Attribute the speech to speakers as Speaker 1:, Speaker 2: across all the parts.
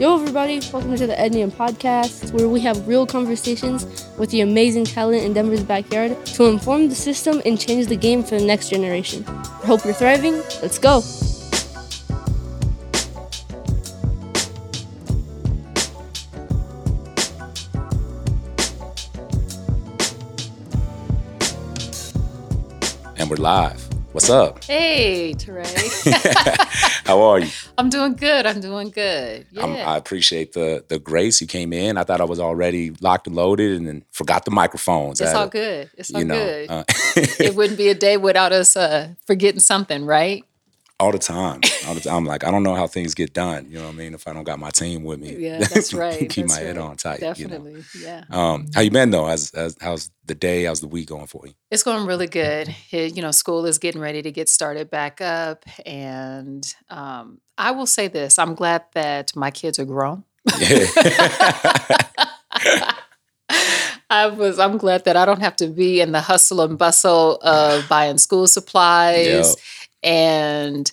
Speaker 1: Yo, everybody, welcome to the Ednium Podcast, where we have real conversations with the amazing talent in Denver's backyard to inform the system and change the game for the next generation. I hope you're thriving. Let's go.
Speaker 2: And we're live. What's up?
Speaker 3: Hey, Teray.
Speaker 2: How are you?
Speaker 3: I'm doing good. I'm doing good. Yeah.
Speaker 2: I'm, I appreciate the the grace you came in. I thought I was already locked and loaded, and then forgot the microphones.
Speaker 3: it's
Speaker 2: I-
Speaker 3: all good. It's all
Speaker 2: You know,
Speaker 3: good.
Speaker 2: uh,
Speaker 3: it wouldn't be a day without us uh, forgetting something, right?
Speaker 2: All the time. All the time. I'm like, I don't know how things get done. You know what I mean? If I don't got my team with me,
Speaker 3: Yeah, that's right.
Speaker 2: Keep
Speaker 3: that's
Speaker 2: my head on tight.
Speaker 3: Definitely.
Speaker 2: You
Speaker 3: Yeah.
Speaker 2: Um, how you been though? How's, how's how's the day? How's the week going for you?
Speaker 3: It's going really good. You know, school is getting ready to get started back up. And um, I will say this I'm glad that my kids are grown.
Speaker 2: Yeah.
Speaker 3: I was I'm glad that I don't have to be in the hustle and bustle of buying school supplies
Speaker 2: Yep.
Speaker 3: And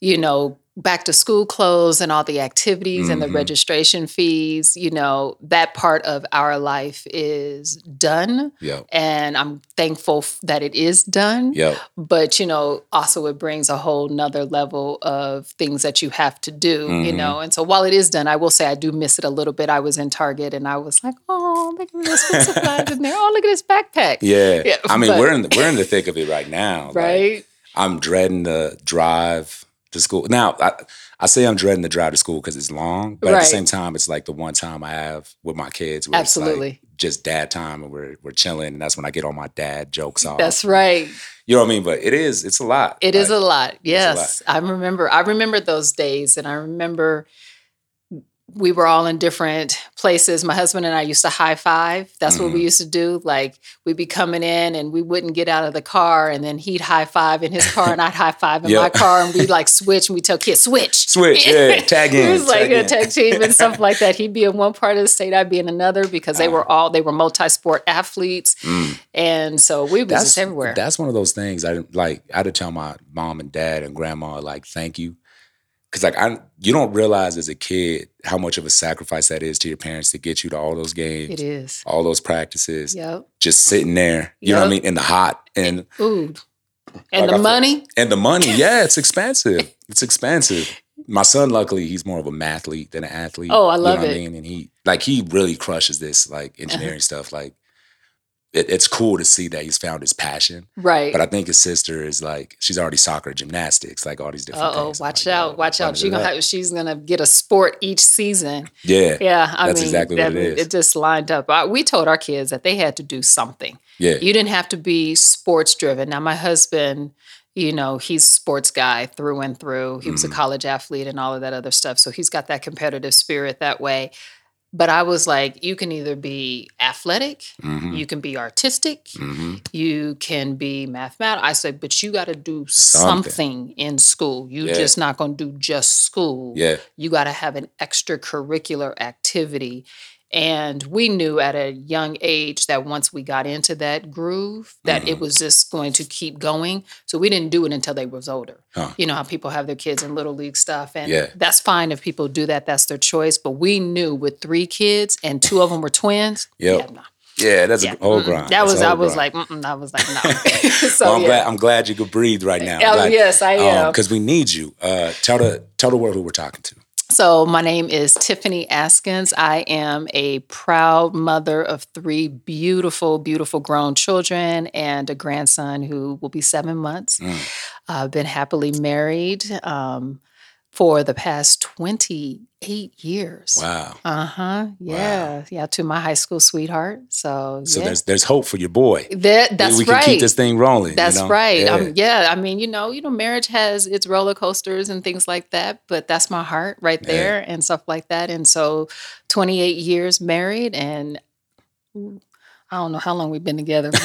Speaker 3: you know back to school clothes and all the activities and the
Speaker 2: Mhm.
Speaker 3: registration fees you know that part of our life is done
Speaker 2: Yep.
Speaker 3: and i'm thankful that it is done
Speaker 2: Yep.
Speaker 3: but you know also it brings a whole nother level of things that you have to do you
Speaker 2: Mhm.
Speaker 3: know and so while it is done i will say i do miss it a little bit i was in target and i was like oh look at this supplies in there oh look at this backpack
Speaker 2: Yeah.
Speaker 3: Yeah,
Speaker 2: I mean,
Speaker 3: but-
Speaker 2: we're in the, we're in the thick of it right now. Like,
Speaker 3: right
Speaker 2: I'm dreading the drive to school. Now, I, I say I'm dreading the drive to school because it's long, but at the same time, it's like the one time I have with my kids where it's
Speaker 3: Absolutely.
Speaker 2: like just dad time and we're we're chilling, and that's when I get all my dad jokes off.
Speaker 3: that's right
Speaker 2: You know what I mean? But it is, it's a lot.
Speaker 3: It is
Speaker 2: Like,
Speaker 3: a lot.
Speaker 2: a
Speaker 3: Yes. I remember I remember those days and I remember we were all in different places. My husband and I used to high five. That's what we
Speaker 2: Mm-hmm.
Speaker 3: used to do. Like we'd be coming in and we wouldn't get out of the car and then he'd high five in his car and I'd high five in my car and we'd like switch and we'd tell kids switch.
Speaker 2: Switch, yeah, tag in.
Speaker 3: It was like a tag team and stuff like that. He'd be in one part of the state, I'd be in another because they
Speaker 2: Ah.
Speaker 3: were all they were multi-sport athletes.
Speaker 2: Mm.
Speaker 3: And so we was everywhere.
Speaker 2: That's one of those things I didn't- like. I had to tell my mom and dad and grandma like thank you, because like I you don't realize as a kid how much of a sacrifice that is to your parents to get you to all those games,
Speaker 3: it is.
Speaker 2: all those practices,
Speaker 3: Yep.
Speaker 2: just sitting there. You know what I mean in the hot and
Speaker 3: Ooh. And
Speaker 2: Like I
Speaker 3: the
Speaker 2: feel-
Speaker 3: money?
Speaker 2: and the money. Yeah, it's expensive. It's expensive. My son, luckily, he's more of a mathlete than an athlete.
Speaker 3: Oh, I
Speaker 2: You
Speaker 3: love
Speaker 2: know what
Speaker 3: it.
Speaker 2: I mean, and he like he really crushes this like uh-huh. engineering stuff. Like it, it's cool to see that he's found his passion.
Speaker 3: Right.
Speaker 2: But I think his sister is like she's already soccer, gymnastics, like all these different
Speaker 3: Uh oh, watch
Speaker 2: like,
Speaker 3: out, watch out.
Speaker 2: button
Speaker 3: She gonna have, she's gonna get a sport each season.
Speaker 2: yeah,
Speaker 3: Yeah, I
Speaker 2: That's
Speaker 3: mean,
Speaker 2: exactly what it is.
Speaker 3: It just lined up. I, we told our kids that they had to do something.
Speaker 2: yeah,
Speaker 3: You didn't have to be sports driven. Now, my husband, you know, he's sports guy through and through. He was a
Speaker 2: Mhm.
Speaker 3: college athlete and all of that other stuff. So he's got that competitive spirit that way. But I was like, you can either be athletic,
Speaker 2: hmm
Speaker 3: you can be artistic,
Speaker 2: hmm
Speaker 3: you can be mathematical. I said, but you got to do
Speaker 2: Something.
Speaker 3: something. in school. You
Speaker 2: Yeah.
Speaker 3: just not going to do just school.
Speaker 2: yeah,
Speaker 3: You got to have an extracurricular activity. And we knew at a young age that once we got into that groove, that
Speaker 2: Mm-hmm.
Speaker 3: it was just going to keep going. So we didn't do it until they was older.
Speaker 2: Huh.
Speaker 3: You know how people have their kids in little league stuff, and
Speaker 2: Yeah.
Speaker 3: that's fine if people do that. That's their choice. But we knew with three kids and two of them were twins.
Speaker 2: Yep.
Speaker 3: yeah, no.
Speaker 2: yeah. That's
Speaker 3: Yeah,
Speaker 2: a whole grind.
Speaker 3: That was I was
Speaker 2: grind.
Speaker 3: like, I was like, no. so
Speaker 2: well, I'm
Speaker 3: yeah.
Speaker 2: glad. I'm glad you could breathe right now.
Speaker 3: Oh,
Speaker 2: glad-
Speaker 3: yes, I am.
Speaker 2: because we need you. Uh, tell the tell the world who we're talking to.
Speaker 3: So, my name is Tiffany Askins. I am a proud mother of three beautiful, beautiful grown children and a grandson who will be seven months.
Speaker 2: Mm.
Speaker 3: I've been happily married um, for the past 28 years.
Speaker 2: Wow.
Speaker 3: Uh huh. Yeah. Yeah. To my high school sweetheart. So,
Speaker 2: So
Speaker 3: yeah.
Speaker 2: there's there's hope for your boy.
Speaker 3: That, that's
Speaker 2: we, we
Speaker 3: right.
Speaker 2: can keep this thing rolling. you
Speaker 3: That's
Speaker 2: know?
Speaker 3: right.
Speaker 2: Yeah.
Speaker 3: Um, yeah, I mean, you know, you know, marriage has its roller coasters and things like that, but that's my heart right
Speaker 2: Yeah.
Speaker 3: there and stuff like that. And so, 28 years married, and I don't know how long we've been together, but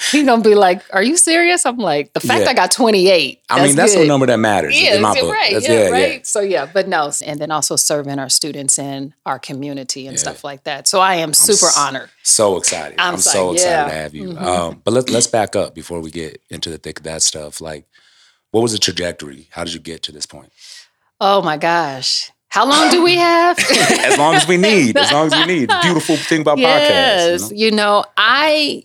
Speaker 3: he's gonna be like, "Are you serious?" I'm like, "The fact
Speaker 2: Yeah.
Speaker 3: I got 28,
Speaker 2: I mean, that's
Speaker 3: good.
Speaker 2: the number that matters
Speaker 3: Yeah,
Speaker 2: in my book.
Speaker 3: right?
Speaker 2: That's-
Speaker 3: yeah, right. So yeah, but no, and then also serving our students in our community and
Speaker 2: Yeah.
Speaker 3: stuff like that. So I am super
Speaker 2: s-
Speaker 3: honored.
Speaker 2: So excited.
Speaker 3: I'm
Speaker 2: I'm, so
Speaker 3: excited, yeah.
Speaker 2: to have you.
Speaker 3: Mhm.
Speaker 2: Um, but let's let's back up before we get into the thick of that stuff. Like, what was the trajectory? How did you get to this point?
Speaker 3: Oh my gosh. How long do we have?
Speaker 2: as long as we need. As long as we need. Beautiful thing about
Speaker 3: yes,
Speaker 2: podcasts. You know?
Speaker 3: you know, I,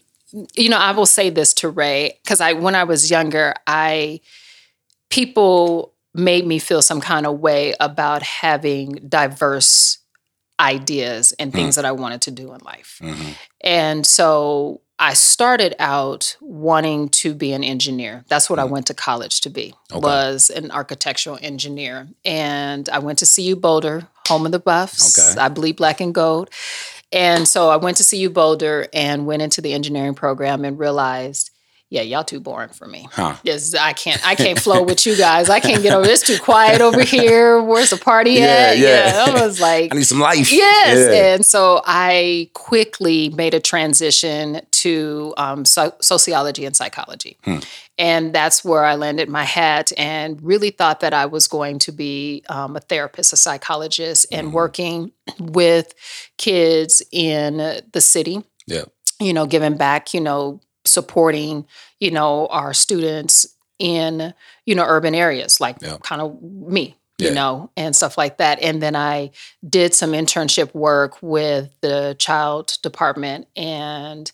Speaker 3: you know, I will say this to Ray because I, when I was younger, I, people made me feel some kind of way about having diverse ideas and things that I wanted to do in life.
Speaker 2: Mhm.
Speaker 3: And so I started out wanting to be an engineer. That's what I mm. went to college to be.
Speaker 2: Okay.
Speaker 3: Was an architectural engineer. And I went to CU Boulder, home of the Buffs.
Speaker 2: Okay.
Speaker 3: I bleed black and gold. And so I went to CU Boulder and went into the engineering program and realized, yeah, y'all too boring for me.
Speaker 2: Huh.
Speaker 3: Yes, I can't. I can't flow with you guys. I can't get over. It's too quiet over here. Where's the party
Speaker 2: Yeah,
Speaker 3: at?
Speaker 2: yeah.
Speaker 3: I was like,
Speaker 2: I need some life.
Speaker 3: Yes.
Speaker 2: Yeah.
Speaker 3: And so I quickly made a transition to um, so- sociology and psychology.
Speaker 2: Hmm.
Speaker 3: And that's where I landed my hat and really thought that I was going to be um, a therapist, a psychologist, and
Speaker 2: Mhm.
Speaker 3: working with kids in the city,
Speaker 2: Yeah.
Speaker 3: you know, giving back, you know, supporting, you know, our students in, you know, urban areas like
Speaker 2: Yeah.
Speaker 3: kind of me, you
Speaker 2: Yeah.
Speaker 3: know, and stuff like that. And then I did some internship work with the child department and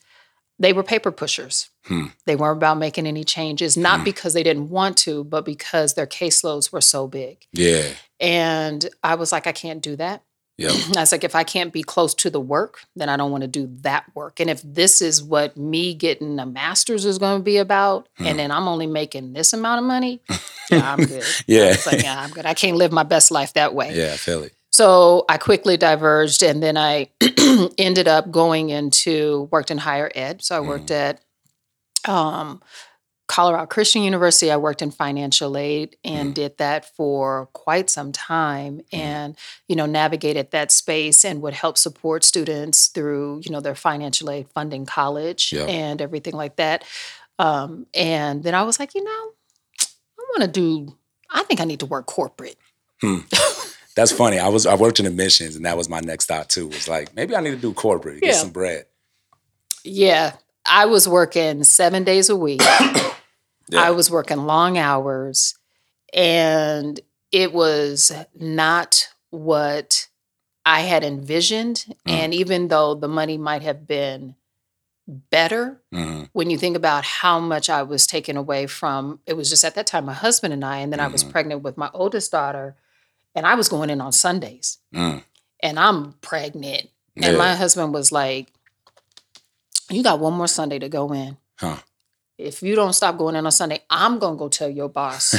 Speaker 3: they were paper pushers.
Speaker 2: Hmm.
Speaker 3: They weren't about making any changes, not
Speaker 2: Hmm.
Speaker 3: because they didn't want to, but because their caseloads were so big.
Speaker 2: Yeah.
Speaker 3: And I was like, I can't do that.
Speaker 2: Yeah.
Speaker 3: I was like, if I can't be close to the work, then I don't want to do that work. And if this is what me getting a master's is going to be about,
Speaker 2: Hmm.
Speaker 3: and then I'm only making this amount of money, yeah, I'm good.
Speaker 2: Yeah.
Speaker 3: It's like, yeah, I'm good. I can't live my best life that way.
Speaker 2: Yeah, I feel it.
Speaker 3: So I quickly diverged, and then I ended up going into worked in higher ed. So I worked at um, Colorado Christian University. I worked in financial aid and
Speaker 2: Mm.
Speaker 3: did that for quite some time, and you know navigated that space and would help support students through you know their financial aid funding college and everything like that. Um, and then I was like, you know, I want to do. I think I need to work corporate.
Speaker 2: That's funny. I was I worked in admissions and that was my next thought too. Was like, maybe I need to do corporate, get
Speaker 3: Yeah.
Speaker 2: some bread.
Speaker 3: Yeah, I was working seven days a week.
Speaker 2: Yeah.
Speaker 3: I was working long hours, and it was not what I had envisioned.
Speaker 2: Mm.
Speaker 3: And even though the money might have been better,
Speaker 2: Mhm.
Speaker 3: when you think about how much I was taken away from, it was just at that time my husband and I, and then I was
Speaker 2: Mhm.
Speaker 3: pregnant with my oldest daughter, and I was going in on Sundays,
Speaker 2: Mm.
Speaker 3: and I'm pregnant.
Speaker 2: Yeah.
Speaker 3: And my husband was like, You got one more Sunday to go in.
Speaker 2: Huh.
Speaker 3: If you don't stop going in on Sunday, I'm going to go tell your boss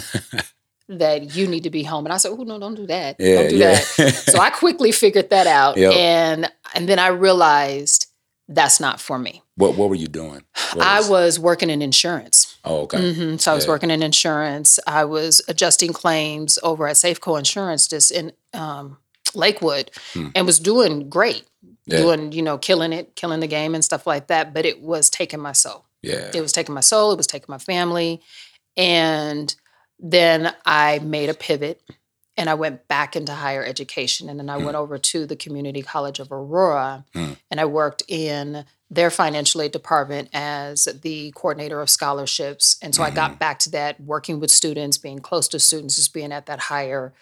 Speaker 3: that you need to be home. And I said, Oh, no, don't do that.
Speaker 2: Yeah,
Speaker 3: don't do
Speaker 2: yeah.
Speaker 3: that. So I quickly figured that out.
Speaker 2: Yep.
Speaker 3: And, and then I realized that's not for me.
Speaker 2: What what were you doing? What
Speaker 3: I was working in insurance.
Speaker 2: Oh, okay.
Speaker 3: hmm So I was
Speaker 2: Yeah.
Speaker 3: working in insurance. I was adjusting claims over at Safeco Insurance just in um, Lakewood
Speaker 2: Hmm.
Speaker 3: and was doing great,
Speaker 2: Yeah.
Speaker 3: doing, you know, killing it, killing the game and stuff like that. But it was taking my soul.
Speaker 2: Yeah.
Speaker 3: It was taking my soul, it was taking my family. And then I made a pivot and I went back into higher education. And then I
Speaker 2: Hmm.
Speaker 3: went over to the Community College of Aurora
Speaker 2: Hmm.
Speaker 3: and I worked in their financial aid department as the coordinator of scholarships. And so I
Speaker 2: Mm-hmm.
Speaker 3: got back to that, working with students, being close to students, just being at that higher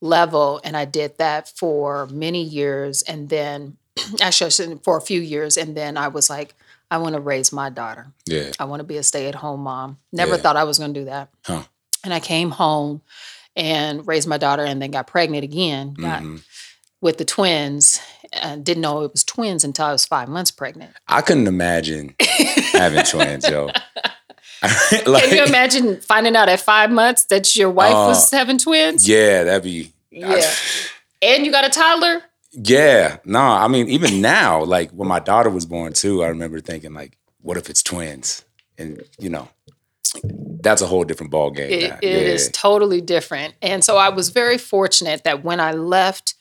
Speaker 3: level. And I did that for many years. And then, actually, I for a few years. And then I was like, I want to raise my daughter.
Speaker 2: Yeah.
Speaker 3: I want to be a stay at home mom. Never
Speaker 2: Yeah.
Speaker 3: thought I was going to do that.
Speaker 2: Huh.
Speaker 3: And I came home and raised my daughter and then got pregnant again got
Speaker 2: Mhm.
Speaker 3: with the twins. And didn't know it was twins until I was five months pregnant.
Speaker 2: I couldn't imagine having twins, yo. like,
Speaker 3: Can you imagine finding out at five months that your wife was
Speaker 2: Uh,
Speaker 3: having twins?
Speaker 2: Yeah, that'd be.
Speaker 3: Yeah. and you got a toddler?
Speaker 2: Yeah, no, I mean, even now, like when my daughter was born too, I remember thinking, like, what if it's twins? And you know, that's a whole different ball game.
Speaker 3: It, it is totally different. And so I was very fortunate that when I left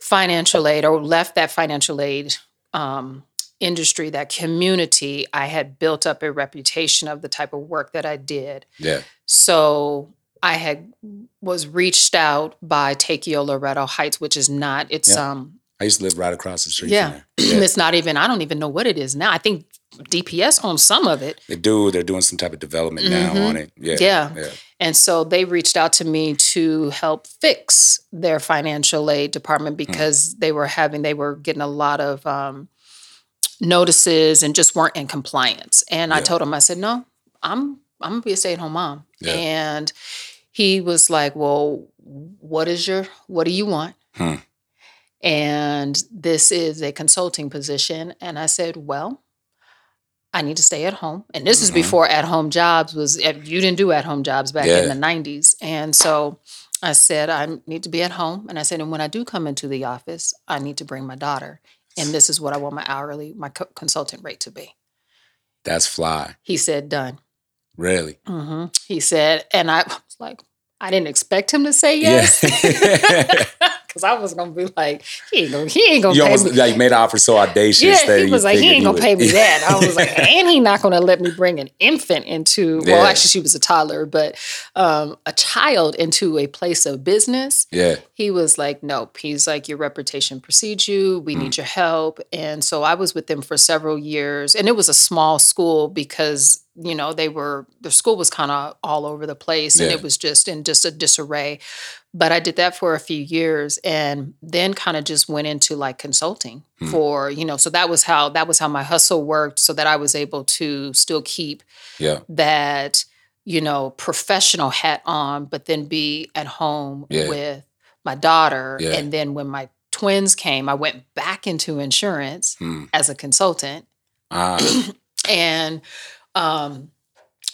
Speaker 3: financial aid or left that financial aid um, industry, that community, I had built up a reputation of the type of work that I did.
Speaker 2: Yeah,
Speaker 3: So I had was reached out by Teikyo Loretto Heights, which is not, it's
Speaker 2: Yeah.
Speaker 3: um
Speaker 2: I used to live right across the street.
Speaker 3: Yeah.
Speaker 2: from there.
Speaker 3: it's not even, I don't even know what it is now. I think DPS on some of it.
Speaker 2: They do. They're doing some type of development now
Speaker 3: Mhm.
Speaker 2: on it. Yeah,
Speaker 3: Yeah.
Speaker 2: yeah.
Speaker 3: And so they reached out to me to help fix their financial aid department because they were having, they were getting a lot of um, notices and just weren't in compliance. And I told him, I said, no, I'm, I'm gonna be a stay at home mom.
Speaker 2: Yeah.
Speaker 3: And he was like, well, what is your, what do you want?
Speaker 2: Hmm.
Speaker 3: And this is a consulting position. And I said, well, I need to stay at home. And this is
Speaker 2: Mhm.
Speaker 3: before at home jobs was, eh, you didn't do at home jobs back
Speaker 2: Yeah.
Speaker 3: in the 90s. And so I said, I need to be at home. And I said, and when I do come into the office, I need to bring my daughter. And this is what I want my hourly, my co- consultant rate to be.
Speaker 2: That's fly.
Speaker 3: He said, done.
Speaker 2: Really?
Speaker 3: hmm He said, and I was like, I didn't expect him to say yes.
Speaker 2: Yeah.
Speaker 3: Because I was gonna be like, he ain't gonna, he ain't gonna
Speaker 2: you
Speaker 3: pay
Speaker 2: almost
Speaker 3: me.
Speaker 2: like made an offer so audacious
Speaker 3: Yeah,
Speaker 2: that
Speaker 3: he was like, he ain't gonna pay me that. I was like, and he not gonna let me bring an infant into. Well,
Speaker 2: Yeah.
Speaker 3: actually, she was a toddler, but um, a child into a place of business.
Speaker 2: yeah.
Speaker 3: He was like, nope. He's like, your reputation precedes you. We
Speaker 2: Mm.
Speaker 3: need your help. And so I was with them for several years, and it was a small school because you know they were their school was kind of all over the place, and it was just in just a disarray. But I did that for a few years, and then kind of just went into like consulting
Speaker 2: Hmm.
Speaker 3: for you know. So that was how that was how my hustle worked, so that I was able to still keep
Speaker 2: Yeah.
Speaker 3: that you know professional hat on but then be at home
Speaker 2: Yeah.
Speaker 3: with my daughter
Speaker 2: Yeah.
Speaker 3: and then when my twins came i went back into insurance
Speaker 2: Hmm.
Speaker 3: as a consultant
Speaker 2: Ah.
Speaker 3: and um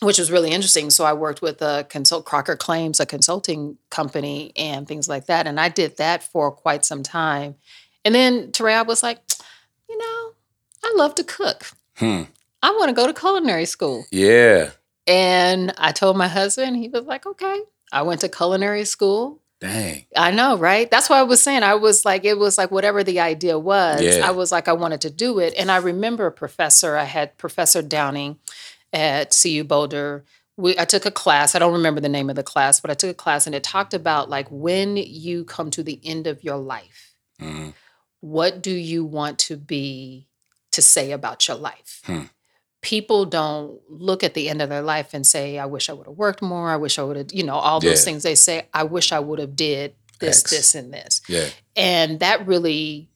Speaker 3: which was really interesting so i worked with a consult crocker claims a consulting company and things like that and i did that for quite some time and then Terea was like you know i love to cook
Speaker 2: Hmm.
Speaker 3: i want to go to culinary school
Speaker 2: Yeah.
Speaker 3: and I told my husband, he was like, okay. I went to culinary school.
Speaker 2: Dang.
Speaker 3: I know, right? That's what I was saying. I was like, it was like whatever the idea was,
Speaker 2: Yeah.
Speaker 3: I was like, I wanted to do it. And I remember a professor, I had Professor Downing at CU Boulder. We, I took a class. I don't remember the name of the class, but I took a class and it talked about like when you come to the end of your life,
Speaker 2: Mhm.
Speaker 3: what do you want to be to say about your life?
Speaker 2: Hmm.
Speaker 3: People don't look at the end of their life and say, I wish I would have worked more. I wish I would have, you know, all those things they say, I wish I would have did this,
Speaker 2: X.
Speaker 3: this, and this.
Speaker 2: Yeah.
Speaker 3: And that really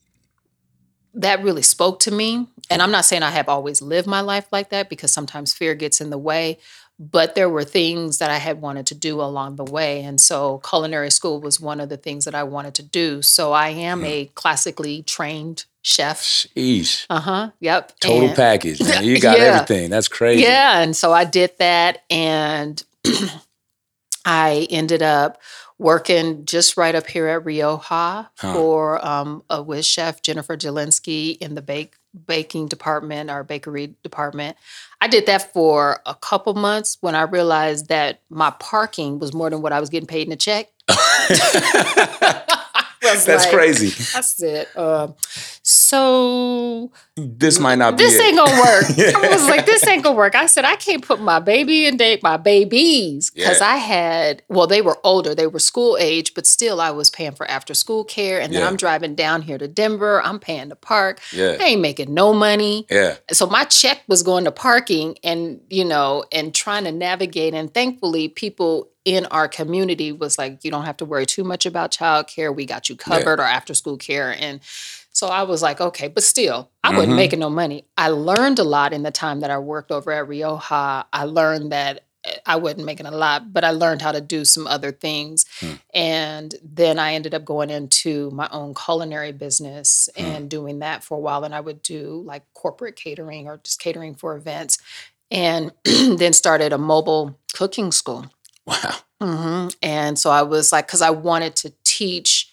Speaker 3: that really spoke to me. And I'm not saying I have always lived my life like that because sometimes fear gets in the way, but there were things that I had wanted to do along the way. And so culinary school was one of the things that I wanted to do. So I am a classically trained chef.
Speaker 2: Sheesh.
Speaker 3: Uh-huh. Yep.
Speaker 2: Total
Speaker 3: And-
Speaker 2: package, man. You got
Speaker 3: Yeah.
Speaker 2: everything. That's crazy.
Speaker 3: yeah, and so I did that, and I ended up working just right up here at Rioja
Speaker 2: Huh.
Speaker 3: for um, uh, with Chef Jennifer Jasinski in the bake baking department or bakery department. I did that for a couple months when I realized that my parking was more than what I was getting paid in a check.
Speaker 2: That's
Speaker 3: like-
Speaker 2: crazy.
Speaker 3: I said, uh, so
Speaker 2: This might not be
Speaker 3: this
Speaker 2: it.
Speaker 3: ain't gonna work. I was like, this ain't gonna work. I said, I can't put my baby in date, my babies, because
Speaker 2: Yeah.
Speaker 3: I had, well, they were older, they were school age, but still I was paying for after school care. And then I'm driving down here to Denver, I'm paying the park.
Speaker 2: Yeah.
Speaker 3: I ain't making no money.
Speaker 2: Yeah.
Speaker 3: So my check was going to parking and, you know, and trying to navigate. And thankfully, people in our community was like, you don't have to worry too much about childcare. We got you
Speaker 2: Yeah.
Speaker 3: covered or after school care. And so I was like, okay, but still, I wasn't
Speaker 2: Mhm.
Speaker 3: making no money. I learned a lot in the time that I worked over at Rioja. I learned that eh, I wasn't making a lot, but I learned how to do some other things.
Speaker 2: Hmm.
Speaker 3: And then I ended up going into my own culinary business
Speaker 2: Hmm.
Speaker 3: and doing that for a while. And I would do like corporate catering or just catering for events. And then started a mobile cooking school.
Speaker 2: Wow.
Speaker 3: hmm And so I was like, because I wanted to teach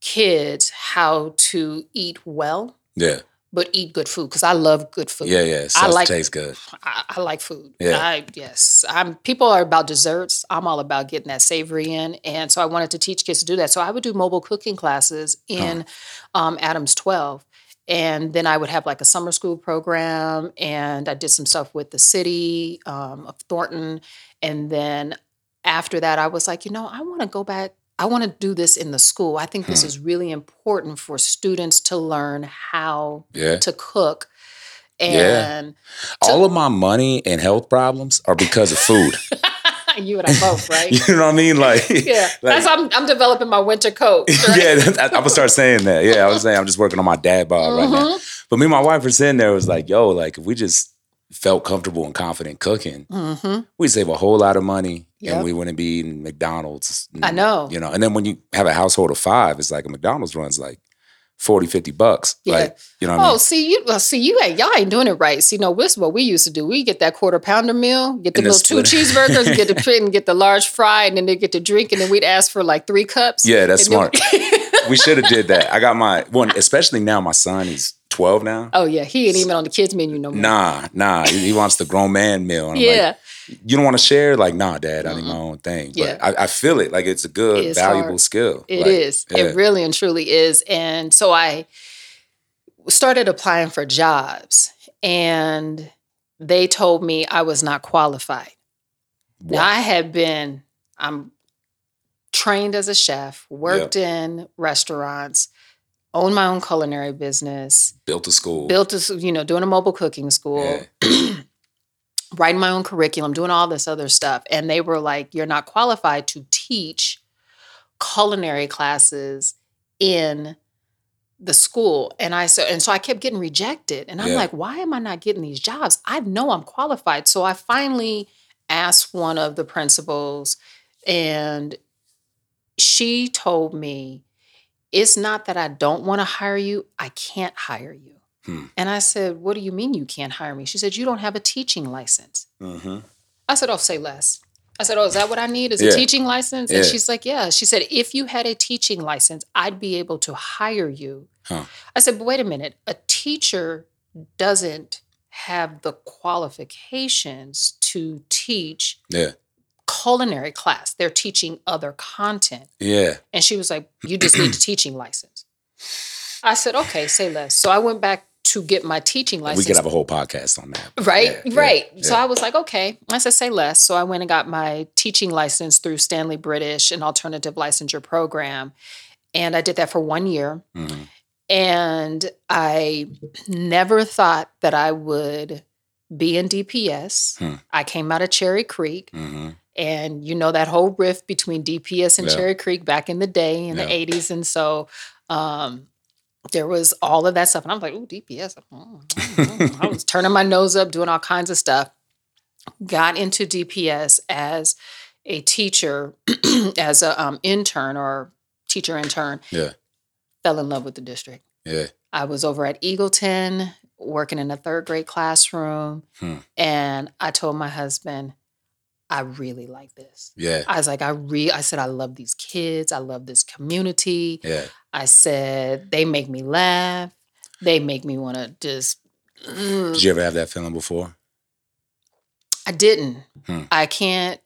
Speaker 3: kids how to eat well,
Speaker 2: Yeah.
Speaker 3: but eat good food because I love good food.
Speaker 2: Yeah. Yeah. Sauce
Speaker 3: like-
Speaker 2: tastes good.
Speaker 3: I, I like food.
Speaker 2: Yeah.
Speaker 3: I, yes. I'm people are about desserts. I'm all about getting that savory in. And so I wanted to teach kids to do that. So I would do mobile cooking classes in um, Adams 12. And then I would have like a summer school program. And I did some stuff with the city um, of Thornton. And then after that, I was like, you know, I want to go back. I want to do this in the school. I think this
Speaker 2: Hmm.
Speaker 3: is really important for students to learn how
Speaker 2: Yeah.
Speaker 3: to cook.
Speaker 2: Yeah.
Speaker 3: And
Speaker 2: All of my money and health problems are because of food.
Speaker 3: you and I both, right?
Speaker 2: You know what I mean? Like,
Speaker 3: yeah.
Speaker 2: like-
Speaker 3: That's I'm I'm developing my winter coat. right?
Speaker 2: yeah, that- I'm gonna start saying that. Yeah, I was saying I'm just working on my dad bod right now.
Speaker 3: Mm-hmm.
Speaker 2: But me and my wife were sitting there, it was like, yo, like if we just felt comfortable and confident cooking,
Speaker 3: Mhm.
Speaker 2: we'd save a whole lot of money
Speaker 3: Yep.
Speaker 2: and we wouldn't be in McDonald's.
Speaker 3: I know.
Speaker 2: You know, and then when you have a household of five, it's like a McDonald's runs like 40, 50 bucks.
Speaker 3: Yeah.
Speaker 2: Like, you know what I
Speaker 3: Oh,
Speaker 2: mean?
Speaker 3: see you. Well, see you. Ain't, y'all ain't doing it right. See, no, this is what we used to do. We get that quarter pounder meal, get the
Speaker 2: And
Speaker 3: little two cheeseburgers, get the pit, and get the large fry, and then they get the drink, and then we'd ask for like three cups.
Speaker 2: Yeah, that's
Speaker 3: And then-
Speaker 2: smart. we should have did that. I got my one, especially now my son, he's 12 now.
Speaker 3: oh yeah, he ain't even on the kids menu no more.
Speaker 2: Nah, nah. He, he wants the grown man meal. And
Speaker 3: Yeah.
Speaker 2: like, you don't want to share? Like, nah, dad, I need mm-hmm. my own thing. But I, I feel it. Like it's a good,
Speaker 3: It's
Speaker 2: valuable
Speaker 3: hard.
Speaker 2: skill.
Speaker 3: It
Speaker 2: Like,
Speaker 3: is.
Speaker 2: yeah.
Speaker 3: It really and truly is. And so I started applying for jobs, and they told me I was not qualified. Now, I had been, I'm trained as a chef, worked in restaurants, owned my own culinary business,
Speaker 2: Built a school.
Speaker 3: built a you know, doing a mobile cooking school, writing my own curriculum, doing all this other stuff. And they were like, you're not qualified to teach culinary classes in the school. And I so and so I kept getting rejected. And I'm
Speaker 2: Yeah.
Speaker 3: like, why am I not getting these jobs? I know I'm qualified. So I finally asked one of the principals and she told me, it's not that I don't want to hire you, I can't hire you.
Speaker 2: Hmm.
Speaker 3: And I said, What do you mean you can't hire me? She said, You don't have a teaching license.
Speaker 2: hmm
Speaker 3: I said, Oh, say less. I said, Oh, is that what I need? Is
Speaker 2: Yeah.
Speaker 3: a teaching license? And she's like, Yeah. She said, If you had a teaching license, I'd be able to hire you.
Speaker 2: Huh.
Speaker 3: I said, But wait a minute. A teacher doesn't have the qualifications to teach
Speaker 2: Yeah.
Speaker 3: culinary class. They're teaching other content.
Speaker 2: Yeah.
Speaker 3: And she was like, You just need a teaching license. I said, Okay, say less. So I went back to get my teaching license.
Speaker 2: We could have a whole podcast on that.
Speaker 3: Right,
Speaker 2: Yeah, yeah,
Speaker 3: right. So
Speaker 2: yeah.
Speaker 3: I was like, okay. I said, say less. So I went and got my teaching license through Stanley British, an alternative licensure program. And I did that for one year.
Speaker 2: Mhm.
Speaker 3: And I never thought that I would be in DPS.
Speaker 2: Hmm.
Speaker 3: I came out of Cherry Creek.
Speaker 2: hmm
Speaker 3: And you know that whole rift between DPS and
Speaker 2: Yeah.
Speaker 3: Cherry Creek back in the day in
Speaker 2: Yeah.
Speaker 3: the 80s. And so um, there was all of that stuff. And I'm like, ooh, DPS. mm, mm, mm." I was turning my nose up, doing all kinds of stuff. Got into DPS as a teacher, as a um, intern or teacher intern.
Speaker 2: Yeah.
Speaker 3: Fell in love with the district.
Speaker 2: Yeah.
Speaker 3: I was over at Eagleton working in a third grade classroom.
Speaker 2: Hmm.
Speaker 3: And I told my husband, I really like this.
Speaker 2: Yeah.
Speaker 3: I was like, I re I said, I love these kids. I love this community.
Speaker 2: Yeah.
Speaker 3: I said, they make me laugh. They make me want to just mm.
Speaker 2: Did you ever have that feeling before?
Speaker 3: I didn't.
Speaker 2: Hmm.
Speaker 3: I can't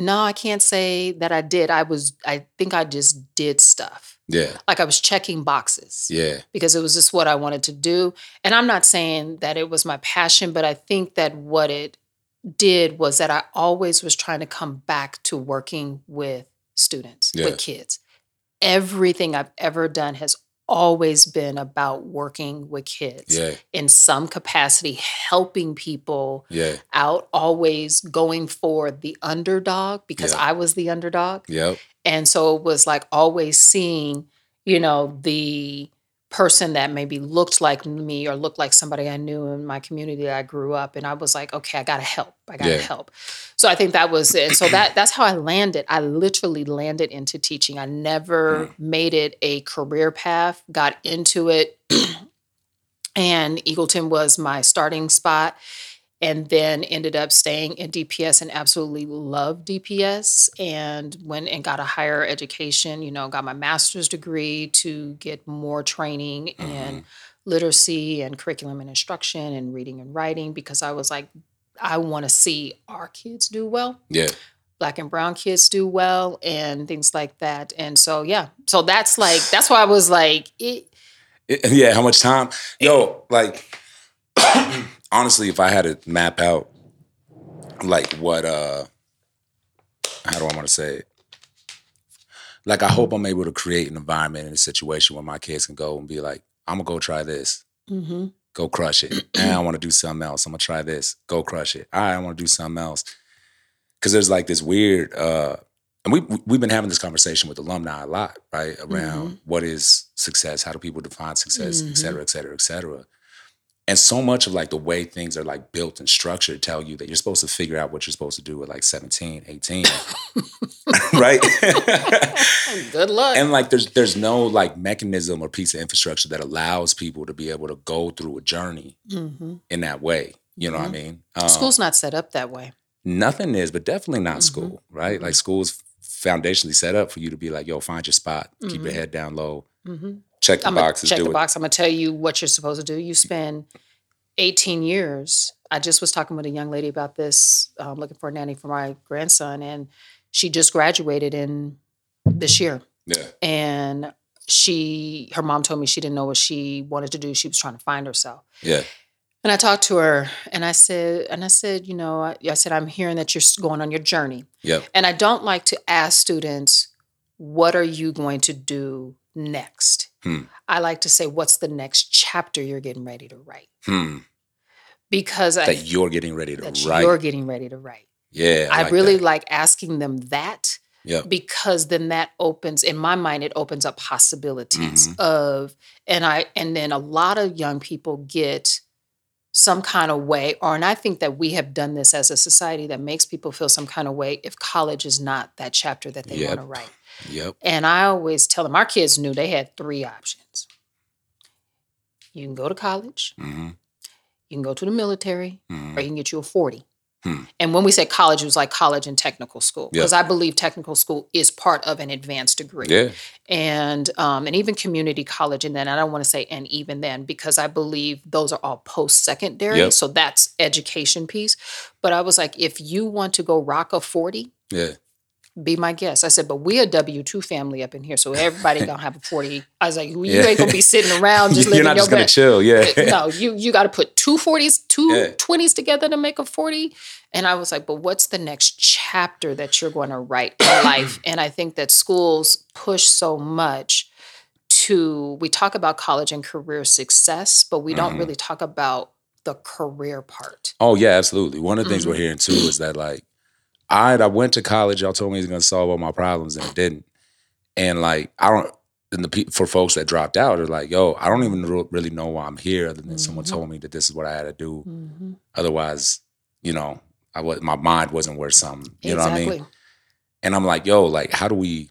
Speaker 3: no, I can't say that I did. I was I think I just did stuff.
Speaker 2: Yeah.
Speaker 3: Like I was checking boxes.
Speaker 2: Yeah.
Speaker 3: because it was just what I wanted to do. And I'm not saying that it was my passion, but I think that what it did was that I always was trying to come back to working with students, with kids. Everything I've ever done has always been about working with kids
Speaker 2: Yeah.
Speaker 3: in some capacity, helping people
Speaker 2: Yeah.
Speaker 3: out, always going for the underdog because
Speaker 2: Yeah.
Speaker 3: I was the underdog.
Speaker 2: Yep.
Speaker 3: And so it was like always seeing, you know, the person that maybe looked like me or looked like somebody I knew in my community that I grew up. And I was like, okay, I gotta help. I gotta
Speaker 2: Yeah.
Speaker 3: help. So I think that was it. So that that's how I landed. I literally landed into teaching. I never
Speaker 2: Mm.
Speaker 3: made it a career path, got into it. and Eagleton was my starting spot and then ended up staying in DPS and absolutely loved DPS and went and got a higher education, you know, got my master's degree to get more training in
Speaker 2: Mm-hmm.
Speaker 3: literacy and curriculum and instruction and reading and writing because I was like, I want to see our kids do well,
Speaker 2: Yeah.
Speaker 3: black and brown kids do well, and things like that. And so, yeah, so that's like, that's why I was like, it,
Speaker 2: It- yeah, how much time? Yo, like honestly, if I had to map out like what uh how do I want to say it? Like I hope I'm able to create an environment and a situation where my kids can go and be like, I'm gonna go try this.
Speaker 3: mhm.
Speaker 2: Go crush it. and I want to do something else. I'm gonna try this. Go crush it. Right, I want to do something else. because there's like this weird uh and we we've been having this conversation with alumni a lot right around what is success how do people define success et cetera et cetera et cetera and so much of like the way things are like built and structured tell you that you're supposed to figure out what you're supposed to do at like 17 18 right?
Speaker 3: Good luck.
Speaker 2: and like there's there's no like mechanism or piece of infrastructure that allows people to be able to go through a journey mm-hmm. in that way. You know what i mm-hmm. mean? Um,
Speaker 3: School's not set up that way.
Speaker 2: nothing is but definitely not mm-hmm. school right? Like school is foundationally set up for you to be like yo find your spot. Keep your head down low check the
Speaker 3: I'm
Speaker 2: boxes
Speaker 3: check
Speaker 2: do
Speaker 3: the
Speaker 2: it
Speaker 3: box. I'm gonna tell you what you're supposed to do. You spend 18 years. I just was talking with a young lady about this, um, looking for a nanny for my grandson, and she just graduated in this year.
Speaker 2: yeah
Speaker 3: And she, her mom told me she didn't know what she wanted to do. She was trying to find herself.
Speaker 2: yeah
Speaker 3: And I talked to her, and I said, and I said, you know, I, I said, I'm hearing that you're going on your journey.
Speaker 2: Yeah.
Speaker 3: And I don't like to ask students, what are you going to do next?
Speaker 2: Hmm.
Speaker 3: I like to say, what's the next chapter you're getting ready to write?
Speaker 2: hmm
Speaker 3: Because I,
Speaker 2: that you're getting ready to
Speaker 3: that
Speaker 2: write
Speaker 3: you're getting ready to write.
Speaker 2: yeah
Speaker 3: I,
Speaker 2: like
Speaker 3: really
Speaker 2: that.
Speaker 3: like asking them that
Speaker 2: Yep.
Speaker 3: because then that opens in my mind it opens up possibilities
Speaker 2: Mm-hmm.
Speaker 3: of and I and then a lot of young people get some kind of way or and I think that we have done this as a society that makes people feel some kind of way if college is not that chapter that they
Speaker 2: Yep.
Speaker 3: want to write.
Speaker 2: Yep
Speaker 3: And I always tell them our kids knew they had three options. You can go to college,
Speaker 2: hmm
Speaker 3: you can go to the military,
Speaker 2: hmm
Speaker 3: or you can get you a 40.
Speaker 2: Hmm.
Speaker 3: And when we say college, it was like college and technical school. Because I believe technical school is part of an advanced degree.
Speaker 2: yeah
Speaker 3: And um, and even community college, and then I don't want to say and even then, because I believe those are all post-secondary.
Speaker 2: Yep.
Speaker 3: So that's education piece. But I was like, if you want to go rock a 40,
Speaker 2: yeah
Speaker 3: be my guest. I said, but we a W two family up in here, so everybody gonna have a forty. I was like, you
Speaker 2: Yeah.
Speaker 3: ain't gonna be sitting around just
Speaker 2: you're
Speaker 3: living
Speaker 2: not
Speaker 3: your
Speaker 2: just gonna
Speaker 3: best.
Speaker 2: chill yeah
Speaker 3: no, you you got to put two 40s, two
Speaker 2: Yeah.
Speaker 3: 20s together to make a 40. And I was like, but what's the next chapter that you're going to write in life? And I think that schools push so much to we talk about college and career success, but we don't
Speaker 2: Mhm.
Speaker 3: really talk about the career part.
Speaker 2: Oh yeah, absolutely. One of the things
Speaker 3: Mm-hmm.
Speaker 2: we're hearing too is that like, I I went to college. Y'all told me it's gonna solve all my problems, and it didn't. And like, I don't. And the for folks that dropped out are like, yo, I don't even really know why I'm here, other than someone
Speaker 3: Mm-hmm.
Speaker 2: told me that this is what I had to do. Otherwise, you know, I was my mind wasn't worth something. You know what I mean? And I'm like, yo, like, how do we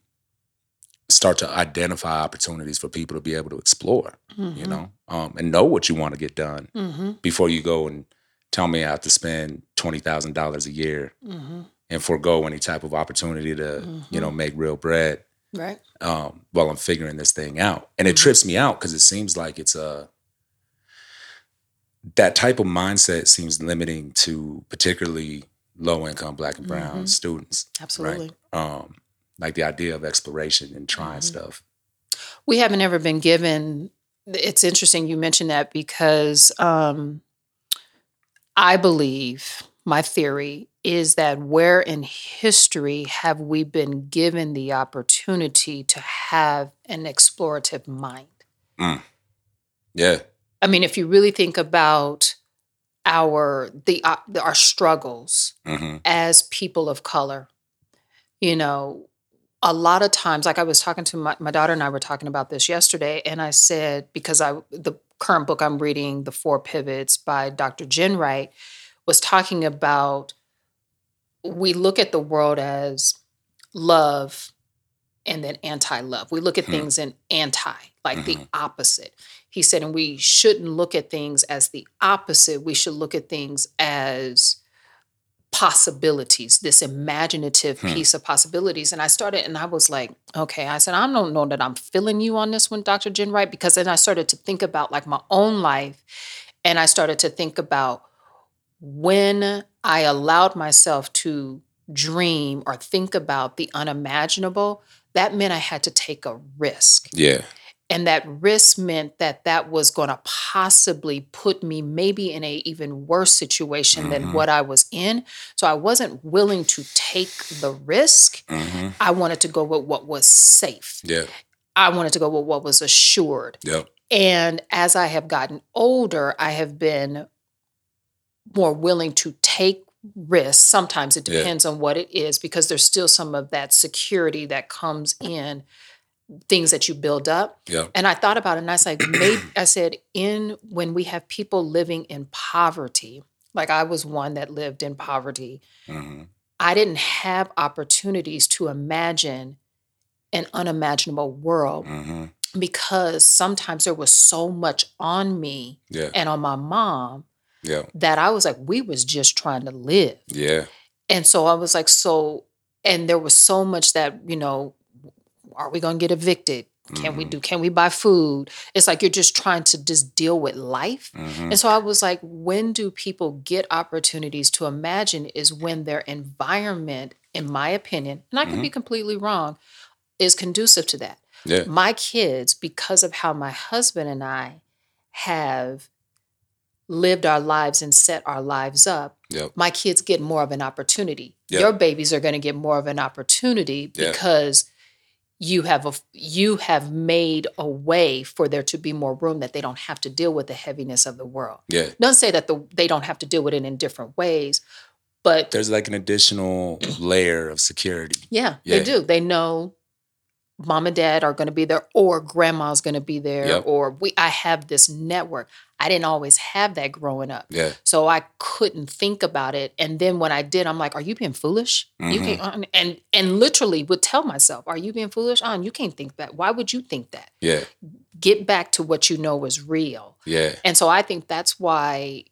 Speaker 2: start to identify opportunities for people to be able to explore?
Speaker 3: Mm-hmm.
Speaker 2: You know, um, and know what you want to get done
Speaker 3: hmm
Speaker 2: before you go and tell me I have to spend twenty thousand dollars a year
Speaker 3: hmm
Speaker 2: and forego any type of opportunity to you know make real bread
Speaker 3: Right.
Speaker 2: um, while I'm figuring this thing out. And it
Speaker 3: Mm-hmm.
Speaker 2: trips me out because it seems like it's a that type of mindset seems limiting to particularly low income Black and Brown
Speaker 3: Mm-hmm.
Speaker 2: students.
Speaker 3: Absolutely.
Speaker 2: Um, like the idea of exploration and
Speaker 3: Mm-hmm.
Speaker 2: trying stuff.
Speaker 3: We haven't ever been given. It's interesting you mentioned that because um, I believe my theory is that where in history have we been given the opportunity to have an explorative mind?
Speaker 2: Yeah.
Speaker 3: I mean, if you really think about our the uh, our struggles
Speaker 2: hmm
Speaker 3: as people of color, you know, a lot of times, like I was talking to my, my daughter and I were talking about this yesterday, and I said, because I the current book I'm reading, The Four Pivots by Dr. Ginwright, was talking about we look at the world as love and then anti-love. We look at
Speaker 2: Hmm.
Speaker 3: things in anti, like the
Speaker 2: Mhm.
Speaker 3: opposite. He said, and we shouldn't look at things as the opposite. We should look at things as possibilities, this imaginative
Speaker 2: Hmm.
Speaker 3: piece of possibilities. And I started, and I was like, okay, I said, I don't know that I'm feeling you on this one, Dr. Ginwright, because then I started to think about like my own life. And I started to think about when I allowed myself to dream or think about the unimaginable, that meant I had to take a risk.
Speaker 2: Yeah.
Speaker 3: And that risk meant that that was going to possibly put me maybe in a even worse situation than
Speaker 2: Mhm.
Speaker 3: what I was in. So I wasn't willing to take the risk.
Speaker 2: hmm
Speaker 3: I wanted to go with what was safe.
Speaker 2: Yeah.
Speaker 3: I wanted to go with what was assured.
Speaker 2: Yep.
Speaker 3: And as I have gotten older, I have been more willing to take risks. Sometimes it
Speaker 2: Yeah.
Speaker 3: depends on what it is because there's still some of that security that comes in things that you build up.
Speaker 2: Yeah.
Speaker 3: And I thought about it and I said, maybe I said, in when we have people living in poverty, like I was one that lived in poverty,
Speaker 2: hmm
Speaker 3: I didn't have opportunities to imagine an unimaginable world
Speaker 2: hmm
Speaker 3: because sometimes there was so much on me
Speaker 2: Yeah.
Speaker 3: and on my mom
Speaker 2: Yeah.
Speaker 3: that I was like, we was just trying to live.
Speaker 2: Yeah.
Speaker 3: And so I was like, so, and there was so much that, you know, are we going to get evicted? Can we
Speaker 2: Mhm.
Speaker 3: do, can we buy food? It's like you're just trying to just deal with life.
Speaker 2: hmm
Speaker 3: And so I was like, when do people get opportunities to imagine is when their environment, in my opinion, and I could
Speaker 2: Mhm.
Speaker 3: be completely wrong, is conducive to that.
Speaker 2: Yeah.
Speaker 3: My kids, because of how my husband and I have lived our lives and set our lives up,
Speaker 2: Yep.
Speaker 3: my kids get more of an opportunity.
Speaker 2: Yep.
Speaker 3: Your babies are going to get more of an opportunity because you have a you have made a way for there to be more room that they don't have to deal with the heaviness of the world.
Speaker 2: Yeah.
Speaker 3: Don't say that the they don't have to deal with it in different ways, but
Speaker 2: There's like an additional layer of security.
Speaker 3: yeah,
Speaker 2: Yeah.
Speaker 3: they do. They know mom and dad are going to be there or grandma's going to be there
Speaker 2: Yep.
Speaker 3: or we I have this network. I didn't always have that growing up.
Speaker 2: Yeah.
Speaker 3: So I couldn't think about it. And then when I did, I'm like, "Are you being foolish? You
Speaker 2: Mhm.
Speaker 3: can't." uh, And and literally would tell myself, "Are you being foolish? On you can't think that. Why would you think that?
Speaker 2: Yeah.
Speaker 3: Get back to what you know is real."
Speaker 2: Yeah.
Speaker 3: And so I think that's why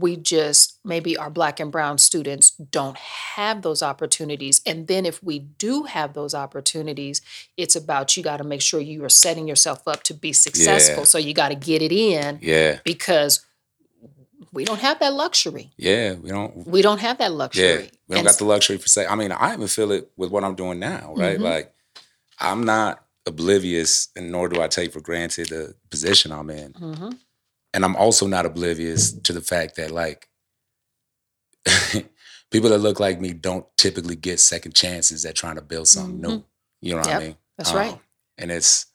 Speaker 3: we just maybe our black and brown students don't have those opportunities. And then if we do have those opportunities, it's about you got to make sure you are setting yourself up to be successful.
Speaker 2: Yeah.
Speaker 3: So you got to get it in
Speaker 2: Yeah.
Speaker 3: because we don't have that luxury.
Speaker 2: Yeah. We don't.
Speaker 3: We don't have that luxury.
Speaker 2: Yeah. We don't
Speaker 3: And
Speaker 2: got the luxury for say. I mean, I even feel it with what I'm doing now, right?
Speaker 3: Mhm.
Speaker 2: Like, I'm not oblivious, and nor do I take for granted the position I'm in.
Speaker 3: Mhm.
Speaker 2: And I'm also not oblivious to the fact that like people that look like me don't typically get second chances at trying to build something new.
Speaker 3: Mhm.
Speaker 2: You know what
Speaker 3: Yep,
Speaker 2: I mean?
Speaker 3: that's right.
Speaker 2: And it's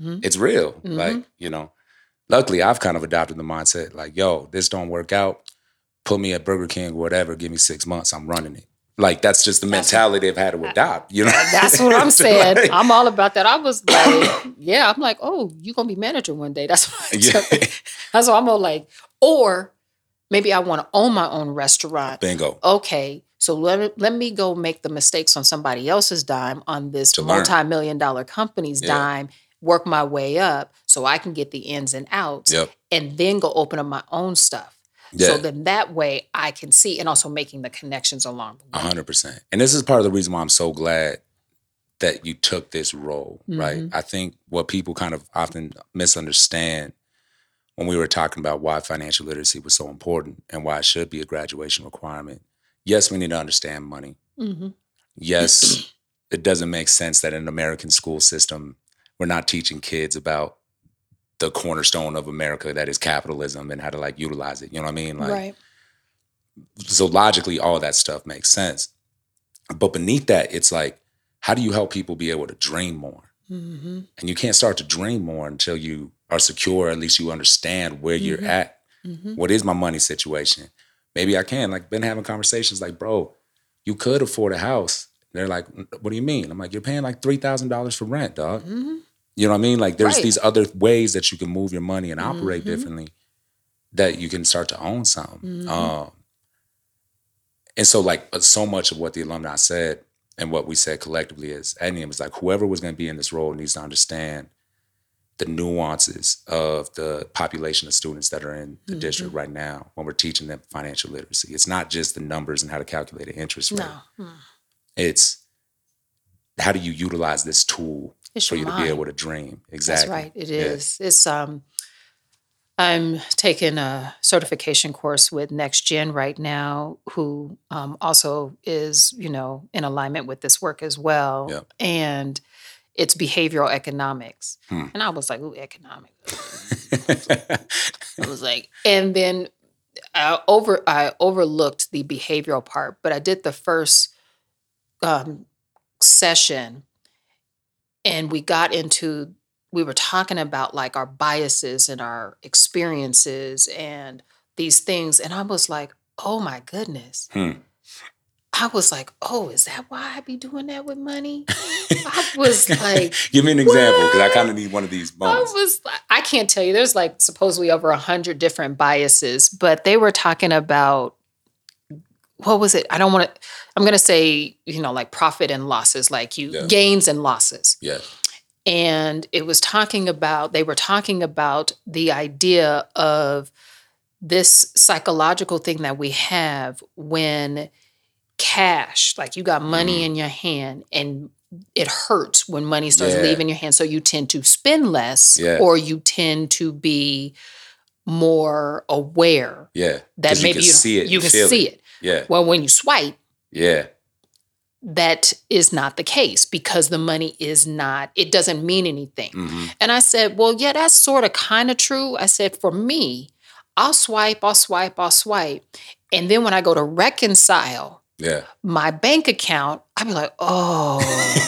Speaker 3: Mhm.
Speaker 2: it's real.
Speaker 3: Mhm.
Speaker 2: Like, you know, luckily I've kind of adopted the mindset like, yo, this don't work out. Put me at Burger King or whatever, give me six months, I'm running it. Like that's just the mentality they've had to adopt. You know,
Speaker 3: That's what I'm saying.
Speaker 2: like,
Speaker 3: I'm all about that. I was like, yeah, I'm like, oh, you're gonna be manager one day. That's what I
Speaker 2: Yeah.
Speaker 3: That's what I'm all like, or maybe I want to own my own restaurant.
Speaker 2: bingo.
Speaker 3: Okay, so let me, let me go make the mistakes on somebody else's dime on this
Speaker 2: To
Speaker 3: multi-million dollar company's
Speaker 2: Yeah.
Speaker 3: dime, work my way up so I can get the ins and outs,
Speaker 2: Yep.
Speaker 3: and then go open up my own stuff.
Speaker 2: Yeah.
Speaker 3: So then that way I can see and also making the connections along the way.
Speaker 2: hundred percent. And this is part of the reason why I'm so glad that you took this role, right?
Speaker 3: Mhm.
Speaker 2: I think what people kind of often misunderstand when we were talking about why financial literacy was so important and why it should be a graduation requirement. Yes, we need to understand money.
Speaker 3: hmm
Speaker 2: Yes, it doesn't make sense that in an American school system, we're not teaching kids about the cornerstone of America that is capitalism and how to like utilize it. You know what I mean? Like
Speaker 3: right.
Speaker 2: so logically all that stuff makes sense. But beneath that it's like how do you help people be able to dream more?
Speaker 3: Hmm
Speaker 2: and you can't start to dream more until you are secure at least you understand where you're
Speaker 3: Mhm.
Speaker 2: at.
Speaker 3: Hmm
Speaker 2: what is my money situation? Maybe i can like been having conversations like bro you could afford a house. They're like what do you mean? I'm like you're paying like $3000 for rent dog.
Speaker 3: Hmm
Speaker 2: you know what i mean like there's
Speaker 3: Right.
Speaker 2: these other ways that you can move your money and operate
Speaker 3: Mhm.
Speaker 2: differently that you can start to own something
Speaker 3: Mhm.
Speaker 2: um, and so like so much of what the alumni said and what we said collectively is Ednium is like whoever was going to be in this role needs to understand the nuances of the population of students that are in the district right now when we're teaching them financial literacy. It's not just the numbers and how to calculate an interest rate.
Speaker 3: No. Mm.
Speaker 2: It's how do you utilize this tool
Speaker 3: It's
Speaker 2: for you to be able to dream? Exactly.
Speaker 3: That's right. It is. Yeah. It's um I'm taking a certification course with Next Gen right now, who um, also is, you know, in alignment with this work as well.
Speaker 2: Yep.
Speaker 3: And it's behavioral economics.
Speaker 2: Hmm.
Speaker 3: And I was like, ooh, economics. I was like, and then I over I overlooked the behavioral part, but I did the first um, session, and we got into we were talking about like our biases and our experiences and these things, and I was like, oh my goodness.
Speaker 2: Hmm.
Speaker 3: I was like, oh, is that why I be doing that with money? I was like,
Speaker 2: Give me an example because I kind of need one of these
Speaker 3: I was I can't tell you. There's like supposedly over a hundred different biases, but they were talking about what was it? I don't want to. I'm going to say you know like profit and losses, like you
Speaker 2: Yeah.
Speaker 3: gains and losses,
Speaker 2: yeah.
Speaker 3: and it was talking about they were talking about the idea of this psychological thing that we have when cash, like you got money
Speaker 2: Mm.
Speaker 3: in your hand and it hurts when money starts
Speaker 2: Yeah.
Speaker 3: leaving your hand. So you tend to spend less
Speaker 2: Yeah.
Speaker 3: or you tend to be more aware
Speaker 2: Yeah.
Speaker 3: that maybe
Speaker 2: you can see it.
Speaker 3: You can see it.
Speaker 2: Yeah.
Speaker 3: Well, when you swipe,
Speaker 2: Yeah.
Speaker 3: that is not the case because the money is not, it doesn't mean anything.
Speaker 2: hmm
Speaker 3: And I said, Well, yeah, that's sort of kind of true. I said, For me, I'll swipe, I'll swipe, I'll swipe. And then when I go to reconcile
Speaker 2: Yeah.
Speaker 3: my bank account, I'd be like, Oh,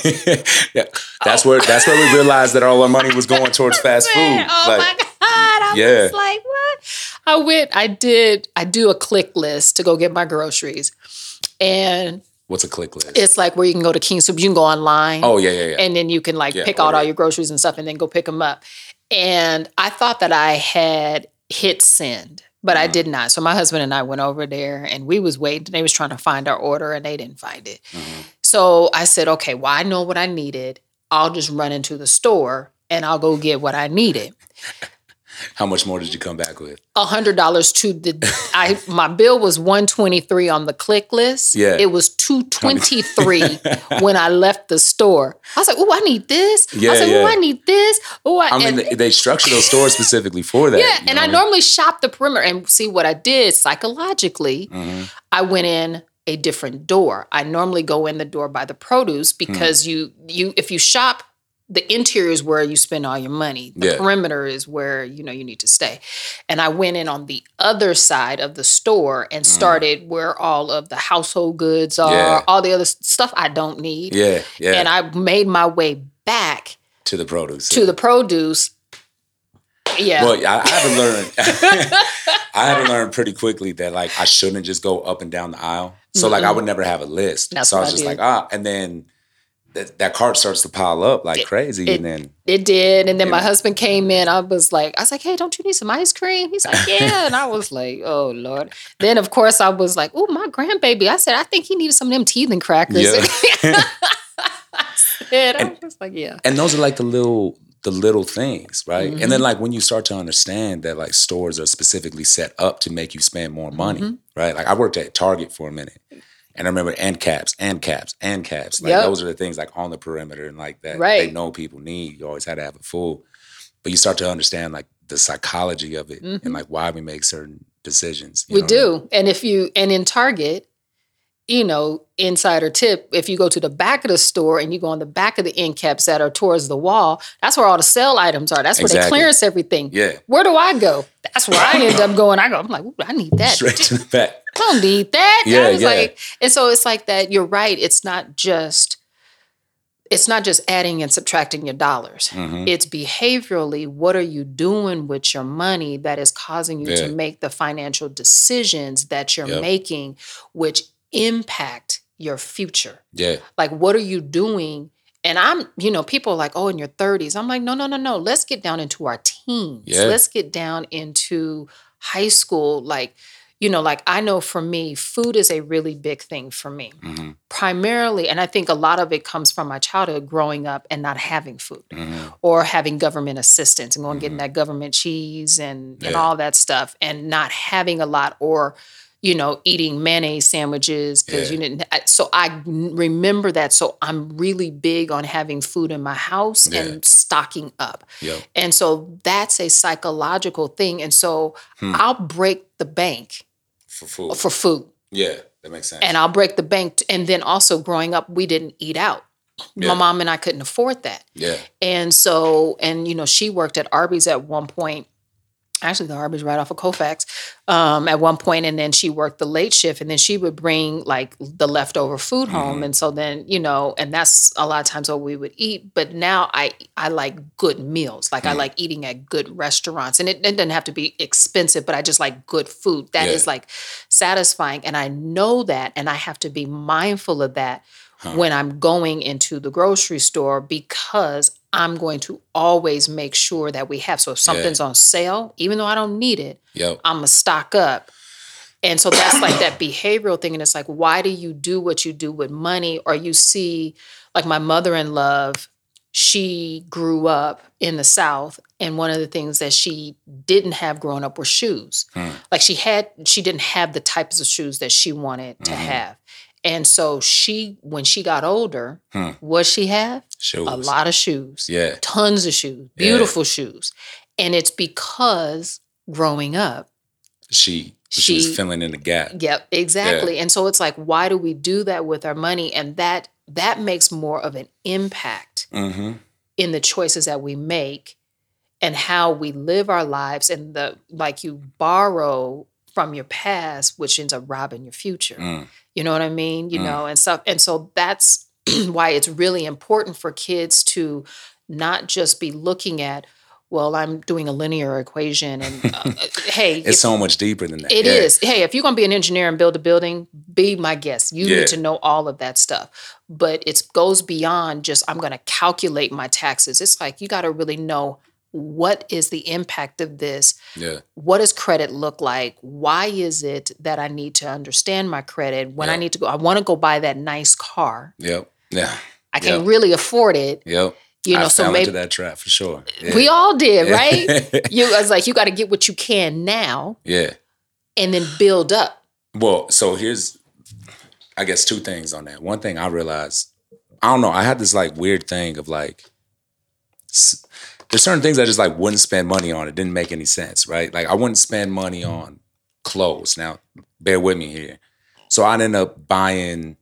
Speaker 2: yeah. That's where that's where we realized that all our money was going towards fast food.
Speaker 3: oh
Speaker 2: Like,
Speaker 3: my God. I
Speaker 2: Yeah.
Speaker 3: was like, What? I went, I did, I do a click list to go get my groceries. And
Speaker 2: what's a click list?
Speaker 3: it's like where you can go to King Soopers, you can go online.
Speaker 2: oh yeah, yeah, yeah.
Speaker 3: and then you can like
Speaker 2: Yeah,
Speaker 3: pick out all your groceries and stuff and then go pick them up. And I thought that I had hit send, but I
Speaker 2: Mhm.
Speaker 3: did not. So my husband and I went over there and we was waiting. They was trying to find our order and they didn't find it.
Speaker 2: Mhm.
Speaker 3: So I said, okay, well, I know what I needed. I'll just run into the store and I'll go get what I needed.
Speaker 2: How much more did you come back with?
Speaker 3: A hundred dollars to the I my bill was 123 on the click list.
Speaker 2: Yeah.
Speaker 3: It was 223 when I left the store. I was like, oh, I need this.
Speaker 2: Yeah,
Speaker 3: I said,
Speaker 2: yeah.
Speaker 3: oh, I need this. Oh, I,
Speaker 2: I mean,
Speaker 3: and,
Speaker 2: they, structure those stores specifically for that.
Speaker 3: yeah, and I normally shop the perimeter and see what I did psychologically.
Speaker 2: hmm
Speaker 3: I went in a different door. I normally go in the door by the produce
Speaker 2: Hmm.
Speaker 3: because you you if you shop the interior is where you spend all your money. The
Speaker 2: Yeah.
Speaker 3: perimeter is where you know you need to stay. And I went in on the other side of the store and started where all of the household goods are.
Speaker 2: Yeah.
Speaker 3: all the other stuff I don't need.
Speaker 2: Yeah, yeah.
Speaker 3: And I made my way back
Speaker 2: to the produce.
Speaker 3: to the produce. Yeah.
Speaker 2: Well, I, I had to learn. I had to learn pretty quickly that like I shouldn't just go up and down the aisle. So like I would never have a list.
Speaker 3: That's
Speaker 2: so I was
Speaker 3: I
Speaker 2: just
Speaker 3: did.
Speaker 2: like ah, and then that, that cart starts to pile up like
Speaker 3: It-
Speaker 2: crazy,
Speaker 3: it-
Speaker 2: and then
Speaker 3: It did. And then my husband came in. I was like, I was like, hey, don't you need some ice cream? He's like, yeah. and I was like, oh, Lord. Then, of course, I was like, oh, my grandbaby. I said, I think he needed some of them teething crackers.
Speaker 2: Yeah.
Speaker 3: I said, I
Speaker 2: And-
Speaker 3: was like, yeah.
Speaker 2: and those are like the little the little things, right? And
Speaker 3: Mm-hmm.
Speaker 2: then like when you start to understand that like stores are specifically set up to make you spend more money,
Speaker 3: Mm-hmm.
Speaker 2: right? Like I worked at Target for a minute. And I remember end caps, end caps, end caps. Like
Speaker 3: Yep.
Speaker 2: those are the things like on the perimeter and like that
Speaker 3: right.
Speaker 2: they know people need. You always had to have a full. But you start to understand like the psychology of it
Speaker 3: Mhm.
Speaker 2: and like why we make certain decisions. you
Speaker 3: We
Speaker 2: know what I mean?
Speaker 3: do. And if you, and in Target, you know, insider tip, if you go to the back of the store and you go on the back of the end caps that are towards the wall, that's where all the sale items are. That's where they
Speaker 2: Exactly.
Speaker 3: clearance everything.
Speaker 2: Yeah.
Speaker 3: Where do I go? That's where I end up going. I go, I'm like, I need that.
Speaker 2: Straight to the back.
Speaker 3: I don't need that.
Speaker 2: Yeah,
Speaker 3: I was
Speaker 2: yeah.
Speaker 3: like, and so it's like that. You're right. It's not just, it's not just adding and subtracting your dollars.
Speaker 2: Mhm.
Speaker 3: It's behaviorally, what are you doing with your money that is causing you
Speaker 2: Yeah.
Speaker 3: to make the financial decisions that you're
Speaker 2: Yep.
Speaker 3: making, which impact your future?
Speaker 2: Yeah.
Speaker 3: Like, what are you doing? And I'm, you know, people are like, oh, in your 30s. I'm like, no, no, no, no. Let's get down into our teens.
Speaker 2: Yeah.
Speaker 3: Let's get down into high school. Like, you know, like I know for me, food is a really big thing for me.
Speaker 2: hmm
Speaker 3: Primarily, and I think a lot of it comes from my childhood growing up and not having food
Speaker 2: hmm
Speaker 3: or having government assistance and going getting that government cheese and, and
Speaker 2: Mm-hmm.
Speaker 3: All that stuff and not having a lot or you know eating mayonnaise sandwiches because
Speaker 2: Yeah.
Speaker 3: you didn't so I remember that so i'm really big on having food in my house
Speaker 2: Yeah.
Speaker 3: and stocking up
Speaker 2: Yep.
Speaker 3: and so that's a psychological thing and so
Speaker 2: Hmm.
Speaker 3: i'll break the bank
Speaker 2: For food.
Speaker 3: for food
Speaker 2: yeah, that makes sense.
Speaker 3: and I'll break the bank. t- And then also growing up, we didn't eat out.
Speaker 2: Yeah.
Speaker 3: My mom and I couldn't afford that.
Speaker 2: yeah.
Speaker 3: And so, and you know, she worked at Arby's at one point, actually the Arby's right off of Colfax um, at one point, and then she worked the late shift, and then she would bring like the leftover food home,
Speaker 2: Mm-hmm.
Speaker 3: and so then you know, and that's a lot of times what we would eat. But now I I like good meals, like I
Speaker 2: Mm.
Speaker 3: like eating at good restaurants, and it, it doesn't have to be expensive, but I just like good food. That is
Speaker 2: Yeah.
Speaker 3: like satisfying, and I know that, and I have to be mindful of that when I'm going into the grocery store because I'm going to always make sure that we have. So if something's on sale, even though I don't need it,
Speaker 2: Yep.
Speaker 3: I'm gonna stock up. And so that's like that behavioral thing. And it's like, why do you do what you do with money? Or you see, like my mother in love, she grew up in the South. And one of the things that she didn't have growing up were shoes. Hmm. Like she had, she didn't have the types of shoes that she wanted to mm-hmm. have. And so she, when she got older, what she have?
Speaker 2: Shoes.
Speaker 3: A lot of shoes
Speaker 2: Yeah.
Speaker 3: tons of shoes, beautiful shoes. And it's because growing up,
Speaker 2: She she, was filling in the gap.
Speaker 3: yep, exactly. And so it's like, why do we do that with our money? And that that makes more of an impact
Speaker 2: Mm-hmm.
Speaker 3: in the choices that we make and how we live our lives and the like you borrow from your past, which ends up robbing your future.
Speaker 2: Mm.
Speaker 3: You know what I mean? You
Speaker 2: Mm.
Speaker 3: know, and stuff. And so that's why it's really important for kids to not just be looking at, well, I'm doing a linear equation, and uh, uh, hey,
Speaker 2: It's
Speaker 3: if-
Speaker 2: so much deeper than that.
Speaker 3: it
Speaker 2: yeah.
Speaker 3: is. Hey, if you're gonna be an engineer and build a building, be my guest. You
Speaker 2: Yeah.
Speaker 3: need to know all of that stuff. But it goes beyond just I'm gonna calculate my taxes. It's like you gotta really know what is the impact of this
Speaker 2: Yeah.
Speaker 3: what does credit look like why is it that i need to understand my credit when i need to go i want to go buy that nice car
Speaker 2: Yep. Yeah.
Speaker 3: i can
Speaker 2: Yep.
Speaker 3: really afford it
Speaker 2: Yep.
Speaker 3: you know
Speaker 2: I
Speaker 3: so maybe
Speaker 2: that trap for sure. Yeah.
Speaker 3: we all did right you I was like you got to get what you can now
Speaker 2: yeah.
Speaker 3: and then build up
Speaker 2: Well, so here's, I guess, two things on that. One thing I realized, I don't know, I had this like weird thing of like, s- there's certain things I just like wouldn't spend money on. It didn't make any sense, right? Like I wouldn't spend money mm-hmm. on clothes. Now, bear with me here. So I'd end up buying,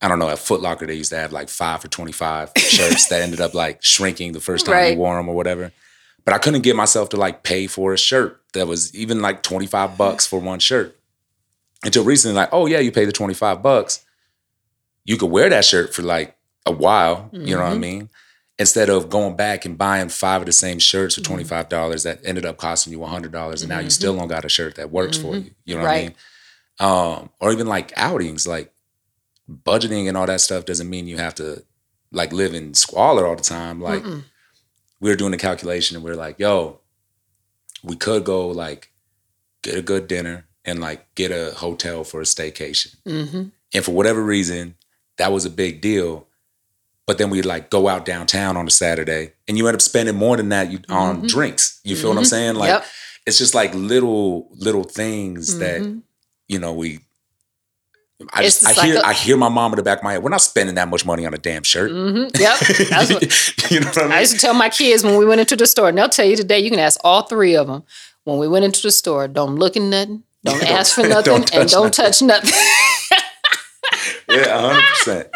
Speaker 2: I don't know, at Foot Locker, they used to have like five for 25 shirts that ended up like shrinking the first time
Speaker 3: Right.
Speaker 2: you wore them or whatever. But I couldn't get myself to like pay for a shirt that was even like 25 bucks for one shirt until recently, like, oh yeah, you pay the 25 bucks. You could wear that shirt for like a while, you know what I mm-hmm. mean? Instead of going back and buying five of the same shirts for $25 that ended up costing you $100 and now you still don't got a shirt that works for you. You know what I mean? Um, or even like outings, like budgeting and all that stuff doesn't mean you have to like live in squalor all the time. Like we were doing the calculation and we are like, yo, we could go like get a good dinner and like get a hotel for a staycation.
Speaker 3: mm-hmm.
Speaker 2: And for whatever reason, that was a big deal. But then we'd like go out downtown on a Saturday and you end up spending more than that you, mm-hmm. on drinks. You feel what I'm mm-hmm. saying? Like
Speaker 3: Yep.
Speaker 2: it's just like little, little things that, mm-hmm. you know, we I
Speaker 3: It's
Speaker 2: just, I hear I hear my mom in the back of my head, we're not spending that much money on a damn shirt.
Speaker 3: Mm-hmm. Yep. That's what
Speaker 2: you know what I mean?
Speaker 3: I used to tell my kids when we went into the store, and they'll tell you today, you can ask all three of them. When we went into the store, don't look at nothing, don't
Speaker 2: Don't-
Speaker 3: ask for
Speaker 2: don't
Speaker 3: nothing, and don't touch nothing.
Speaker 2: yeah, hundred percent.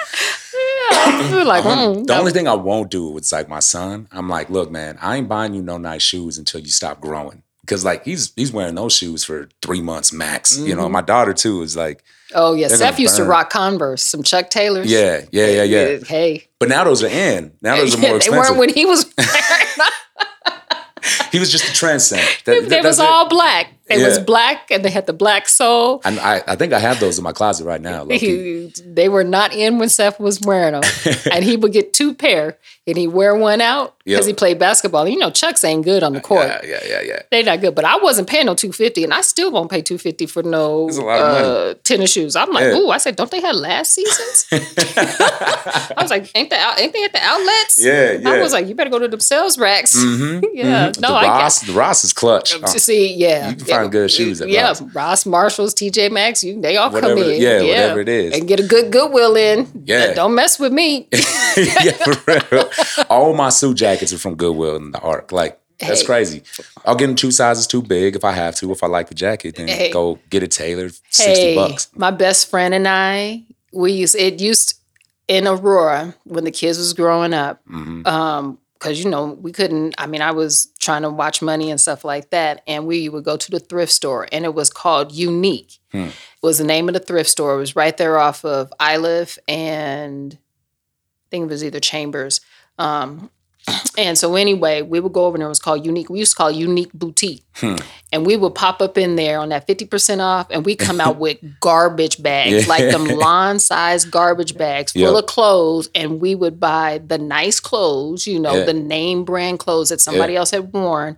Speaker 3: We were like, mm,
Speaker 2: The only thing I won't do with like my son, I'm like, look, man, I ain't buying you no nice shoes until you stop growing. Cause like he's he's wearing those shoes for three months max. You
Speaker 3: Mm-hmm.
Speaker 2: know, my daughter too is like,
Speaker 3: oh yeah,
Speaker 2: gonna
Speaker 3: used to rock Converse, some Chuck Taylors.
Speaker 2: yeah, yeah, yeah, yeah.
Speaker 3: Hey,
Speaker 2: But now those are in. Now those are more expensive.
Speaker 3: they weren't when he was.
Speaker 2: he was just a trendsetter. That,
Speaker 3: they
Speaker 2: that-
Speaker 3: was
Speaker 2: all it.
Speaker 3: all black. They was black, and they had the black sole.
Speaker 2: And I, I think I have those in my closet right now.
Speaker 3: He, they were not in when Seth was wearing them, and he would get two pair, and he wear one out because
Speaker 2: Yep.
Speaker 3: he played basketball. You know, Chucks ain't good on the court.
Speaker 2: Yeah, yeah, yeah, yeah.
Speaker 3: They not good, but I wasn't paying no two fifty, and I still won't pay two fifty for no
Speaker 2: That's a lot of money.
Speaker 3: uh, tennis shoes. I'm like,
Speaker 2: Yeah.
Speaker 3: ooh, I said, don't they have last seasons? I was like, ain't the ain't they at the outlets?
Speaker 2: Yeah, yeah.
Speaker 3: I was like, you better go to the sales racks.
Speaker 2: Mhm,
Speaker 3: yeah,
Speaker 2: mhm.
Speaker 3: no,
Speaker 2: the
Speaker 3: I
Speaker 2: Ross, the Ross is clutch.
Speaker 3: See, yeah,
Speaker 2: find good shoes at
Speaker 3: yeah,
Speaker 2: Ross.
Speaker 3: Ross, Marshalls, TJ Maxx, you they all
Speaker 2: Whatever
Speaker 3: come in,
Speaker 2: yeah, whatever it is.
Speaker 3: and get a good Goodwill in.
Speaker 2: Yeah.
Speaker 3: don't mess with me.
Speaker 2: yeah, for real. All my suit jackets are from Goodwill in the Arc. Like that's
Speaker 3: Hey.
Speaker 2: crazy. I'll get them two sizes too big if I have to. If I like the jacket, then
Speaker 3: Hey.
Speaker 2: go get it tailored. Sixty bucks.
Speaker 3: My best friend and I, we used it used in Aurora when the kids was growing up.
Speaker 2: Mhm.
Speaker 3: Um, because you know we couldn't i mean i was trying to watch money and stuff like that and we would go to the thrift store and it was called unique.
Speaker 2: Hmm.
Speaker 3: it was the name of the thrift store. It was right there off of iliff and i think it was either chambers. Um, and so anyway we would go over there it was called unique we used to call it unique boutique
Speaker 2: Hmm.
Speaker 3: and we would pop up in there on that 50% off and we come out with garbage bags
Speaker 2: Yeah.
Speaker 3: like them lawn size garbage bags full
Speaker 2: Yep.
Speaker 3: of clothes and we would buy the nice clothes you know
Speaker 2: Yeah.
Speaker 3: the name brand clothes that somebody else had worn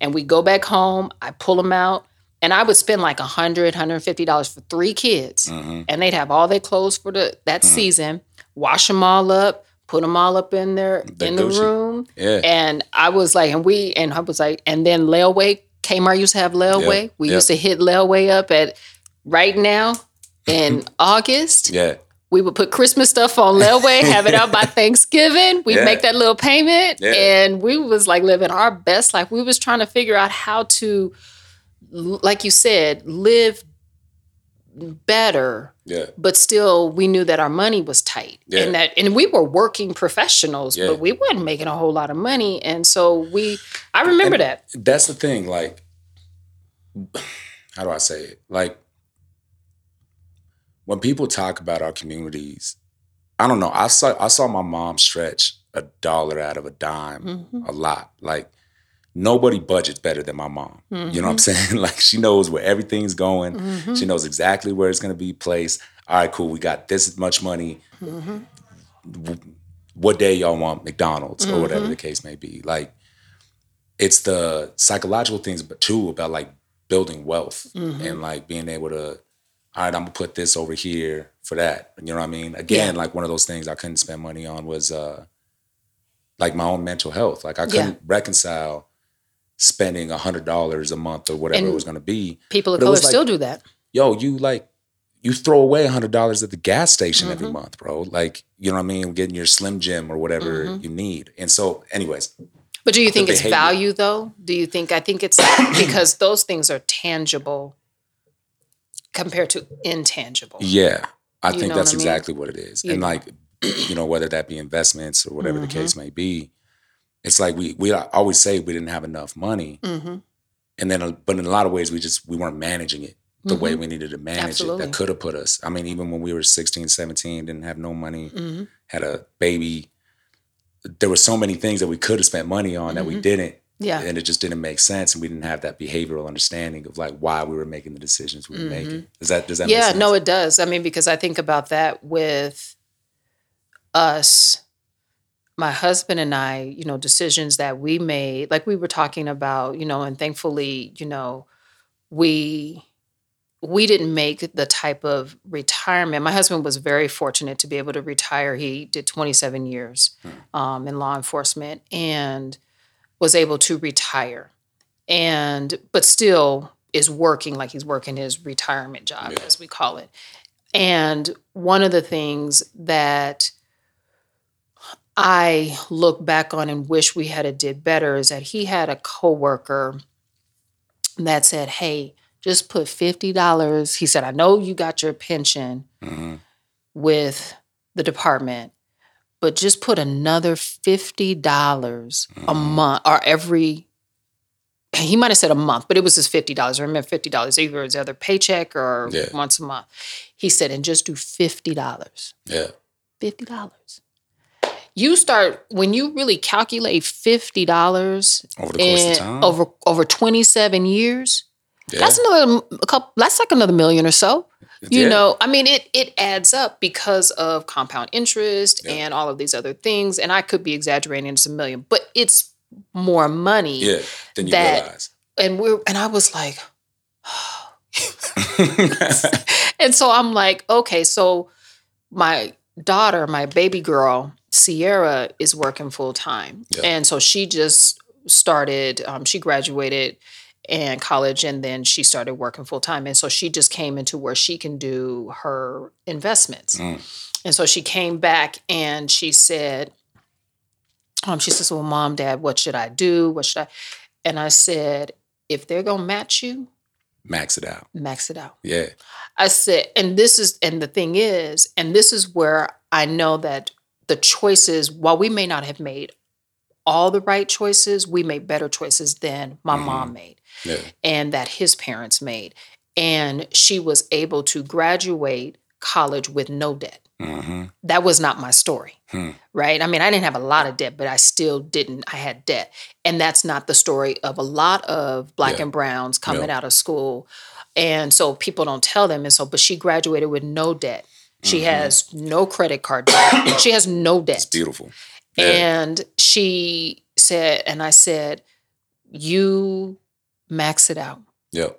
Speaker 3: and we go back home i pull them out and i would spend like $100, $150 for three kids
Speaker 2: Mhm.
Speaker 3: and they'd have all their clothes for the that
Speaker 2: Mm-hmm.
Speaker 3: season wash them all up put them all up in there
Speaker 2: The
Speaker 3: in the
Speaker 2: Gucci.
Speaker 3: room
Speaker 2: Yeah.
Speaker 3: and I was like, and we, and I was like, and then layaway, Kmart used to have layaway.
Speaker 2: Yep,
Speaker 3: We
Speaker 2: yep.
Speaker 3: used to hit layaway up at right now in August.
Speaker 2: yeah.
Speaker 3: We would put Christmas stuff on layaway, have it out by Thanksgiving. We'd
Speaker 2: Yeah.
Speaker 3: make that little payment.
Speaker 2: Yeah.
Speaker 3: And we was like living our best life. We was trying to figure out how to, like you said, live better
Speaker 2: Yeah.
Speaker 3: but still we knew that our money was tight
Speaker 2: Yeah.
Speaker 3: and that and we were working professionals
Speaker 2: Yeah.
Speaker 3: but we weren't making a whole lot of money and so we i remember
Speaker 2: And-
Speaker 3: that
Speaker 2: That's the thing. Like, how do I say it? Like, when people talk about our communities, I don't know. I saw I saw my mom stretch a dollar out of a dime
Speaker 3: Mhm.
Speaker 2: a lot. Like nobody budgets better than my mom. You know what I'm saying? Like she knows where everything's going.
Speaker 3: Mhm.
Speaker 2: She knows exactly where it's going to be placed. All right, cool. We got this much money.
Speaker 3: Mhm.
Speaker 2: What day y'all want McDonald's or whatever
Speaker 3: Mhm.
Speaker 2: the case may be? Like, it's the psychological things, but too about like building wealth
Speaker 3: Mhm.
Speaker 2: and like being able to. All right, I'm gonna put this over here for that. You know what I mean? Again, like one of those things I couldn't spend money on was uh like my own mental health. Like I couldn't reconcile spending a hundred dollars a month or whatever it was gonna be
Speaker 3: people of
Speaker 2: But
Speaker 3: color
Speaker 2: like-
Speaker 3: still do that
Speaker 2: yo, you like you throw away a hundred dollars at the gas station every
Speaker 3: Mhm.
Speaker 2: month, bro. Like, you know what I mean? Getting your Slim Jim or whatever
Speaker 3: Mhm.
Speaker 2: you need. And so, anyways,
Speaker 3: but do you think it's
Speaker 2: behavior.
Speaker 3: value though do you think i think it's because those things are tangible compared to intangible
Speaker 2: yeah, I
Speaker 3: You
Speaker 2: think that's
Speaker 3: what I mean?
Speaker 2: exactly what it is.
Speaker 3: You
Speaker 2: And
Speaker 3: know.
Speaker 2: like, you know, whether that be investments or whatever
Speaker 3: Mhm.
Speaker 2: the case may be, it's like we we always say we didn't have enough money,
Speaker 3: hmm
Speaker 2: and then but in a lot of ways we just we weren't managing it the way we needed to manage
Speaker 3: Mm-hmm. Absolutely.
Speaker 2: it. That could have put us. I mean, even when we were 16, 17, didn't have no money.
Speaker 3: hmm
Speaker 2: had a baby. There were so many things that we could have spent money on that we
Speaker 3: Mhm.
Speaker 2: didn't,
Speaker 3: yeah
Speaker 2: and it just didn't make sense, and we didn't have that behavioral understanding of like why we were making the decisions we were
Speaker 3: Mhm.
Speaker 2: making. Does that does that?
Speaker 3: yeah
Speaker 2: make sense?
Speaker 3: no it does i mean because i think about that with us my husband and i you know decisions that we made like we were talking about you know and thankfully you know we we didn't make the type of retirement. My husband was very fortunate to be able to retire. He did 27 years um, in law enforcement and was able to retire. And but still is working like he's working his retirement job
Speaker 2: Yeah.
Speaker 3: as we call it. And one of the things that i look back on and wish we had a did better is that he had a coworker that said hey just put $50 he said i know you got your pension
Speaker 2: Mhm.
Speaker 3: with the department, but just put another fifty dollars a
Speaker 2: Mhm.
Speaker 3: month or every. He might have said a month, but it was just fifty dollars. I remember fifty dollars either it was either paycheck or
Speaker 2: Yeah.
Speaker 3: once a month. He said, and just do fifty dollars.
Speaker 2: Yeah,
Speaker 3: Fifty dollars. You start when you really calculate fifty dollars
Speaker 2: over the course of time.
Speaker 3: over over twenty seven years.
Speaker 2: yeah.
Speaker 3: That's another a couple. That's like another million or so you
Speaker 2: Yeah.
Speaker 3: know i mean it it adds up because of compound interest
Speaker 2: Yeah.
Speaker 3: and all of these other things and i could be exaggerating it's a million but it's more money
Speaker 2: yeah. Then you
Speaker 3: that-
Speaker 2: realize.
Speaker 3: and we're and i was like and so i'm like okay so my daughter my baby girl sierra is working full time
Speaker 2: Yeah.
Speaker 3: and so she just started um, she graduated in college and then she started working full time and so she just came into where she can do her investments
Speaker 2: Mm.
Speaker 3: and so she came back and she said um, she says well mom dad what should i do what should i and i said if they're going to match you
Speaker 2: Max it out.
Speaker 3: max it out
Speaker 2: Yeah,
Speaker 3: I said, and this is, and the thing is, and this is where I know that the choices, while we may not have made all the right choices, we made better choices than my
Speaker 2: Mhm.
Speaker 3: mom made
Speaker 2: Yeah.
Speaker 3: and that his parents made. And she was able to graduate college with no debt.
Speaker 2: hmm
Speaker 3: That was not my story,
Speaker 2: Hmm.
Speaker 3: right? I mean, I didn't have a lot of debt, but I still didn't. I had debt. And that's not the story of a lot of black
Speaker 2: Yeah.
Speaker 3: and browns coming
Speaker 2: Yeah.
Speaker 3: out of school. And so people don't tell them. And so, but she graduated with no debt. She
Speaker 2: Mhm.
Speaker 3: has no credit card debt. she has no debt.
Speaker 2: It's beautiful. Yeah.
Speaker 3: And she said, and I said, You max it out.
Speaker 2: Yeah.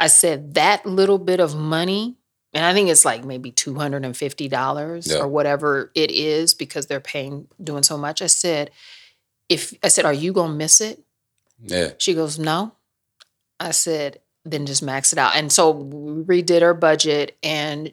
Speaker 3: I said, That little bit of money, and I think it's like maybe $250
Speaker 2: Yeah.
Speaker 3: or whatever it is because they're paying, doing so much. I said, if I said, Are you gonna miss it?
Speaker 2: Yeah.
Speaker 3: She goes, No. I said, then just max it out. And so we redid her budget and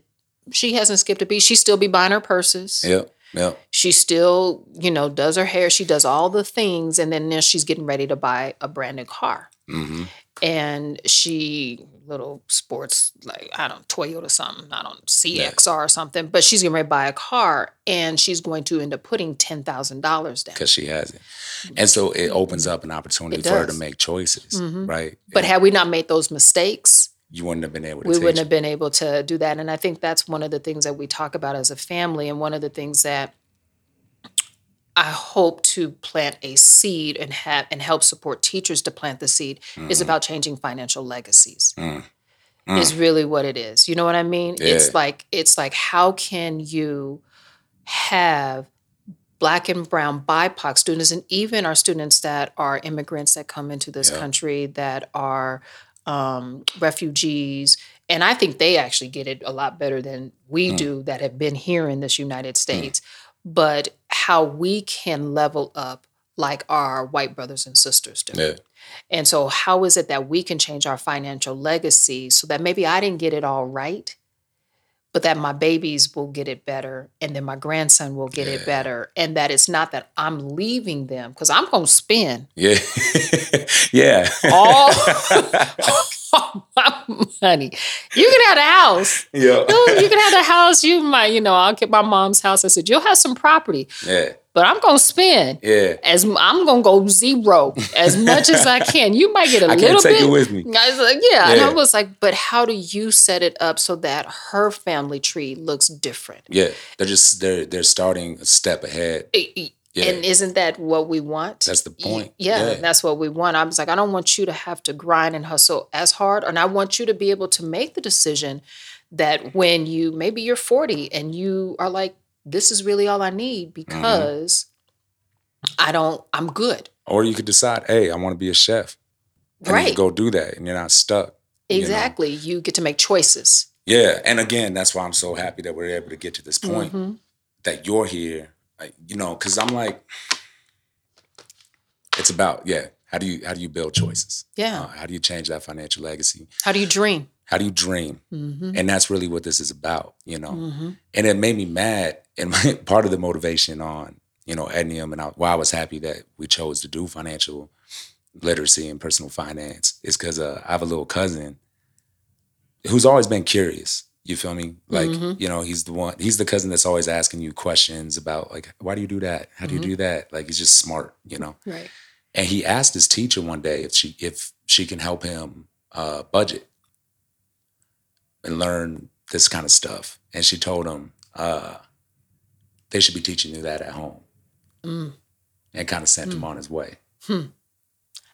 Speaker 3: she hasn't skipped a beat. She still be buying her purses
Speaker 2: Yep. Yep.
Speaker 3: she still, you know, does her hair, she does all the things, and then now she's getting ready to buy a brand new car.
Speaker 2: hmm
Speaker 3: And she little sports like I don't Toyota something, I don't CXR or something, but she's getting ready to buy a car and she's going to end up putting ten thousand dollars down.
Speaker 2: Because she has it, and so it opens up an opportunity for her to make choices,
Speaker 3: Mhm.
Speaker 2: right?
Speaker 3: But
Speaker 2: And
Speaker 3: had we not made those mistakes,
Speaker 2: you wouldn't have been able to.
Speaker 3: we wouldn't
Speaker 2: it.
Speaker 3: have been able to do that. And I think that's one of the things that we talk about as a family, and one of the things that I hope to plant a seed and have and help support teachers to plant the seed is
Speaker 2: Mhm.
Speaker 3: about changing financial legacies.
Speaker 2: Mm.
Speaker 3: Is really what it is. You know what I mean? It's like it's like how can you have black and brown BIPOC students and even our students that are immigrants that come into this
Speaker 2: Yeah.
Speaker 3: country that are um, refugees and I think they actually get it a lot better than we
Speaker 2: Mm.
Speaker 3: do that have been here in this United States. But how we can level up like our white brothers and sisters do.
Speaker 2: Yeah.
Speaker 3: And so, how is it that we can change our financial legacy so that maybe I didn't get it all right, but that my babies will get it better and then my grandson will get
Speaker 2: Yeah.
Speaker 3: it better? And that it's not that I'm leaving them because I'm going to spend
Speaker 2: Yeah. yeah.
Speaker 3: all all my money. You can have the house.
Speaker 2: yeah.
Speaker 3: You can have the house. You might, you know, I'll get my mom's house. I said, you'll have some property,
Speaker 2: Yeah.
Speaker 3: But I'm going to spend.
Speaker 2: Yeah.
Speaker 3: As I'm gonna go zero as much as I can. You might get a
Speaker 2: I
Speaker 3: little
Speaker 2: can't take
Speaker 3: bit.
Speaker 2: it with me.
Speaker 3: I was like, yeah. And I was like, but how do you set it up so that her family tree looks different?
Speaker 2: Yeah. They're just they're they're starting a step ahead. Yeah.
Speaker 3: And isn't that what we want?
Speaker 2: That's the point.
Speaker 3: Yeah,
Speaker 2: Yeah.
Speaker 3: that's what we want. I was like, I don't want you to have to grind and hustle as hard. And I want you to be able to make the decision that when you maybe you're 40 and you are like, this is really all I
Speaker 2: Mm-hmm.
Speaker 3: need because I don't, I'm good.
Speaker 2: Or you could decide, hey, I want to be a chef. And
Speaker 3: Right.
Speaker 2: go do that and you're not stuck. you know?
Speaker 3: Exactly. You get to make choices.
Speaker 2: Yeah. And again, that's why I'm so happy that we're able to get to this point
Speaker 3: Mhm.
Speaker 2: that you're here. Like, you know, because I'm like, it's about, yeah, how do you how do you build choices?
Speaker 3: Yeah.
Speaker 2: Uh, how do you change that financial legacy?
Speaker 3: How do you dream?
Speaker 2: How do you dream?
Speaker 3: Mm-hmm.
Speaker 2: And that's really what this is about, you know.
Speaker 3: Mm-hmm.
Speaker 2: and it made me mad. And my, part of the motivation on you know Ednium and I, why I was happy that we chose to do financial literacy and personal finance is because uh, I have a little cousin who's always been curious. You feel me? Like
Speaker 3: Mhm.
Speaker 2: you know, he's the one. He's the cousin that's always asking you questions about like, why do you do that? How do
Speaker 3: Mhm.
Speaker 2: you do that? Like he's just smart, you know.
Speaker 3: Right.
Speaker 2: And he asked his teacher one day if she if she can help him uh, budget and learn this kind of stuff. And she told him uh, they should be teaching you that at home,
Speaker 3: Mm.
Speaker 2: and kind of sent him on his way.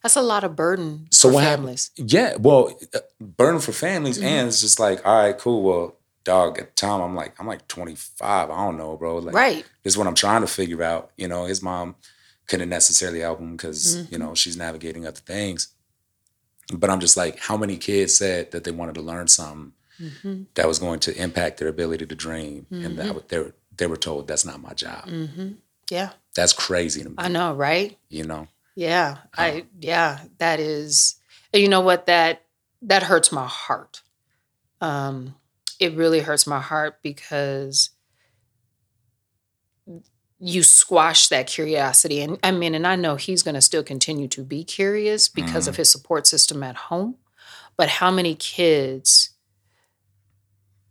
Speaker 3: That's a lot of burden
Speaker 2: So
Speaker 3: for
Speaker 2: what happened?
Speaker 3: families.
Speaker 2: Yeah, well, uh, burden for families,
Speaker 3: Mhm.
Speaker 2: and it's just like, all right, cool. Well, dog, at the time, I'm like, I'm like 25. I don't know, bro. Like,
Speaker 3: right.
Speaker 2: this is what I'm trying to figure out. You know, his mom couldn't necessarily help him because you know she's navigating other things. But I'm just like, how many kids said that they wanted to learn something
Speaker 3: Mm-hmm.
Speaker 2: that was going to impact their ability to dream, and that they were they were told that's not my job.
Speaker 3: Mm-hmm. Yeah.
Speaker 2: That's crazy to me.
Speaker 3: I know, right?
Speaker 2: You know,
Speaker 3: Yeah. I yeah, that is you know what that that hurts my heart. Um it really hurts my heart because you squash that curiosity and I mean and I know he's going to still continue to be curious because of his support system at home. But how many kids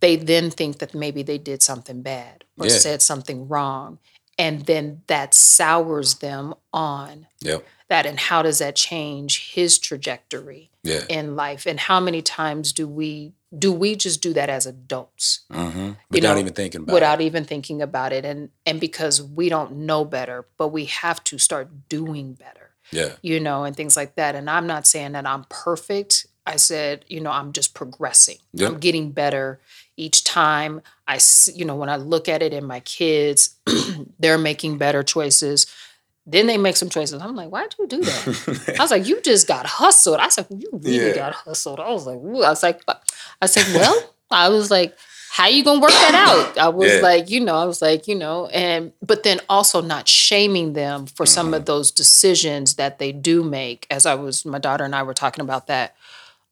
Speaker 3: they then think that maybe they did something bad or
Speaker 2: Yeah.
Speaker 3: said something wrong and then that sours them on
Speaker 2: Yep.
Speaker 3: that and how does that change his trajectory
Speaker 2: Yeah.
Speaker 3: in life and how many times do we do we just do that as adults
Speaker 2: hmm Without
Speaker 3: know,
Speaker 2: even thinking about
Speaker 3: without
Speaker 2: it.
Speaker 3: even thinking about it and and because we don't know better but we have to start doing better
Speaker 2: Yeah.
Speaker 3: you know and things like that and i'm not saying that i'm perfect i said you know i'm just progressing
Speaker 2: Yeah.
Speaker 3: i'm getting better each time i you know when i look at it in my kids they're making better choices then they make some choices i'm like why'd you do that I was like, you just got hustled. I said, you really
Speaker 2: Yeah.
Speaker 3: got hustled. I was like, Ooh. I was like, I said, well, I was like, how you gonna work that out? I was
Speaker 2: Yeah.
Speaker 3: like, you know, I was like, you know, and but then also not shaming them for some
Speaker 2: Mm-hmm.
Speaker 3: of those decisions that they do make. As I was, my daughter and I were talking about that.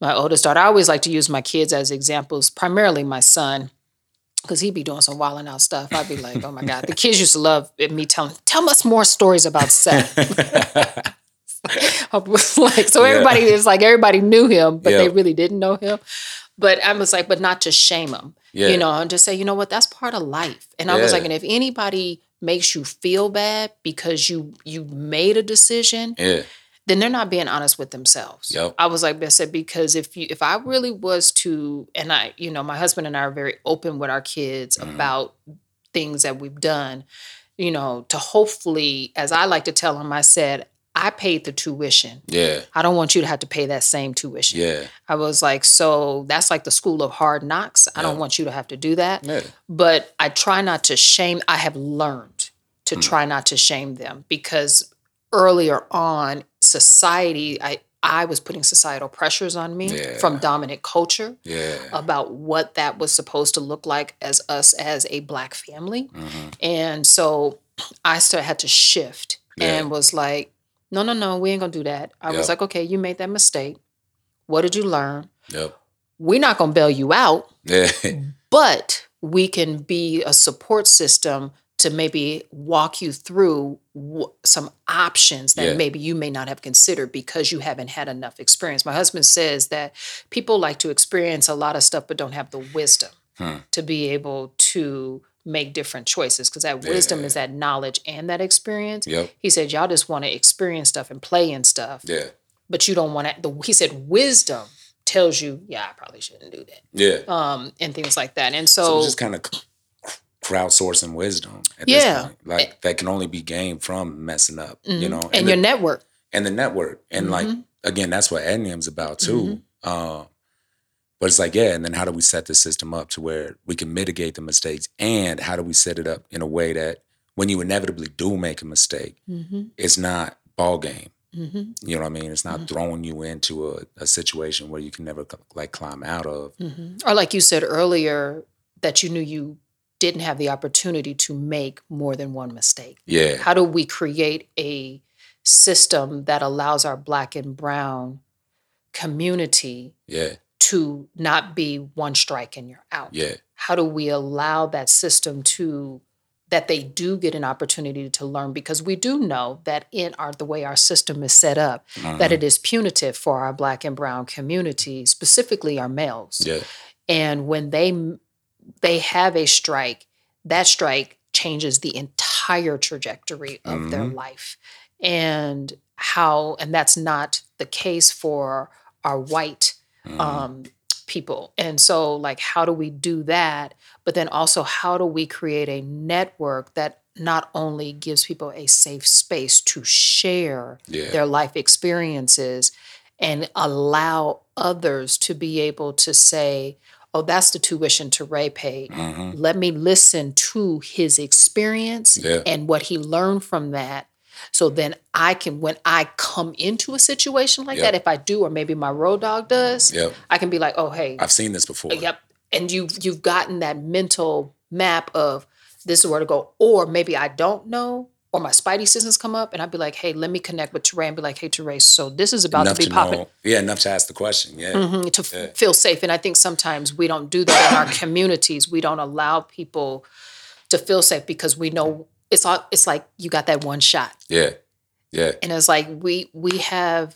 Speaker 3: My oldest daughter, I always like to use my kids as examples, primarily my son. Because he'd be doing some wilding out stuff. I'd be like, oh my God. The kids used to love me telling, tell us more stories about was like, so
Speaker 2: Yeah.
Speaker 3: everybody is like everybody knew him, but they really didn't know him. But I was like, but not to shame him,
Speaker 2: Yeah.
Speaker 3: you know, and just say, you know what, that's part of life. And I was like, and if anybody makes you feel bad because you you made a decision,
Speaker 2: yeah.
Speaker 3: Then they're not being honest with themselves.
Speaker 2: Yep.
Speaker 3: I was like, I said, because if you if I really was to, and I, you know, my husband and I are very open with our kids
Speaker 2: Mm-hmm.
Speaker 3: about things that we've done, you know, to hopefully, as I like to tell them, I said, I paid the tuition.
Speaker 2: Yeah.
Speaker 3: I don't want you to have to pay that same tuition.
Speaker 2: Yeah.
Speaker 3: I was like, so that's like the school of hard knocks. I don't want you to have to do that.
Speaker 2: Yeah.
Speaker 3: But I try not to shame. I have learned
Speaker 2: Mm.
Speaker 3: to try not to shame them because earlier on, society, I I was putting societal pressures on me
Speaker 2: Yeah.
Speaker 3: from dominant culture
Speaker 2: Yeah.
Speaker 3: about what that was supposed to look like as us as a black family.
Speaker 2: hmm
Speaker 3: And so I still had to shift
Speaker 2: Yeah.
Speaker 3: and was like, no, no, no, we ain't gonna do that. I
Speaker 2: Yep.
Speaker 3: was like, okay, you made that mistake. What did you learn?
Speaker 2: Yep.
Speaker 3: We're not gonna bail you out,
Speaker 2: Yeah.
Speaker 3: but we can be a support system to maybe walk you through w- some options that
Speaker 2: Yeah.
Speaker 3: maybe you may not have considered because you haven't had enough experience. My husband says that people like to experience a lot of stuff but don't have the wisdom
Speaker 2: Hmm.
Speaker 3: to be able to make different choices because that wisdom is that knowledge and that experience.
Speaker 2: Yep.
Speaker 3: He said y'all just want to experience stuff and play and stuff,
Speaker 2: Yeah.
Speaker 3: but you don't want to. The, he said wisdom tells you, yeah, I probably shouldn't do that,
Speaker 2: Yeah.
Speaker 3: um, and things like that. And
Speaker 2: So,
Speaker 3: so,
Speaker 2: just kind of crowdsourcing wisdom. At
Speaker 3: Yeah.
Speaker 2: This point. Like that can only be gained from messing up. You
Speaker 3: Mhm.
Speaker 2: know.
Speaker 3: and,
Speaker 2: the-
Speaker 3: your network.
Speaker 2: and the network and like
Speaker 3: Mhm.
Speaker 2: again that's what Ednium's about too uh, but it's like yeah and then how do we set the system up to where we can mitigate the mistakes and how do we set it up in a way that when you inevitably do make a mistake
Speaker 3: Mm-hmm.
Speaker 2: it's not ball game
Speaker 3: Mm-hmm.
Speaker 2: you know what i mean it's not
Speaker 3: Mhm.
Speaker 2: throwing you into a, a situation where you can never like climb out of
Speaker 3: Mm-hmm. Or like you said earlier, that you knew you didn't have the opportunity to make more than one mistake.
Speaker 2: yeah
Speaker 3: How do we create a system that allows our black and brown community
Speaker 2: yeah
Speaker 3: to not be one strike and you're out?
Speaker 2: yeah
Speaker 3: How do we allow that system to that they do get an opportunity to learn because we do know that in our the way our system is set up that
Speaker 2: Mhm.
Speaker 3: it is punitive for our black and brown community specifically our males
Speaker 2: yeah
Speaker 3: and when they they have a strike that strike changes the entire trajectory of their
Speaker 2: Mhm.
Speaker 3: life and how and that's not the case for our white
Speaker 2: Mhm.
Speaker 3: um, people and so like how do we do that but then also how do we create a network that not only gives people a safe space to share
Speaker 2: yeah
Speaker 3: their life experiences and allow others to be able to say, oh, that's the tuition to Ray paid.
Speaker 2: Mhm.
Speaker 3: Let me listen to his experience
Speaker 2: Yeah.
Speaker 3: and what he learned from that. So then I can, when I come into a situation like
Speaker 2: Yep.
Speaker 3: that, if I do, or maybe my road dog does,
Speaker 2: yep
Speaker 3: I can be like, oh, hey,
Speaker 2: i've seen this before
Speaker 3: Yep. And you've you've gotten that mental map of this is where to go. Or maybe I don't know, or my spidey systems come up and I'd be like, hey, let me connect with Teray and be like, hey Teray, so this is about
Speaker 2: enough
Speaker 3: to be popping.
Speaker 2: yeah enough to ask the question yeah
Speaker 3: Mhm, to
Speaker 2: Yeah.
Speaker 3: feel safe. And I think sometimes we don't do that in our communities. We don't allow people to feel safe because we know it's all it's like you got that one shot.
Speaker 2: yeah yeah
Speaker 3: And it's like we we have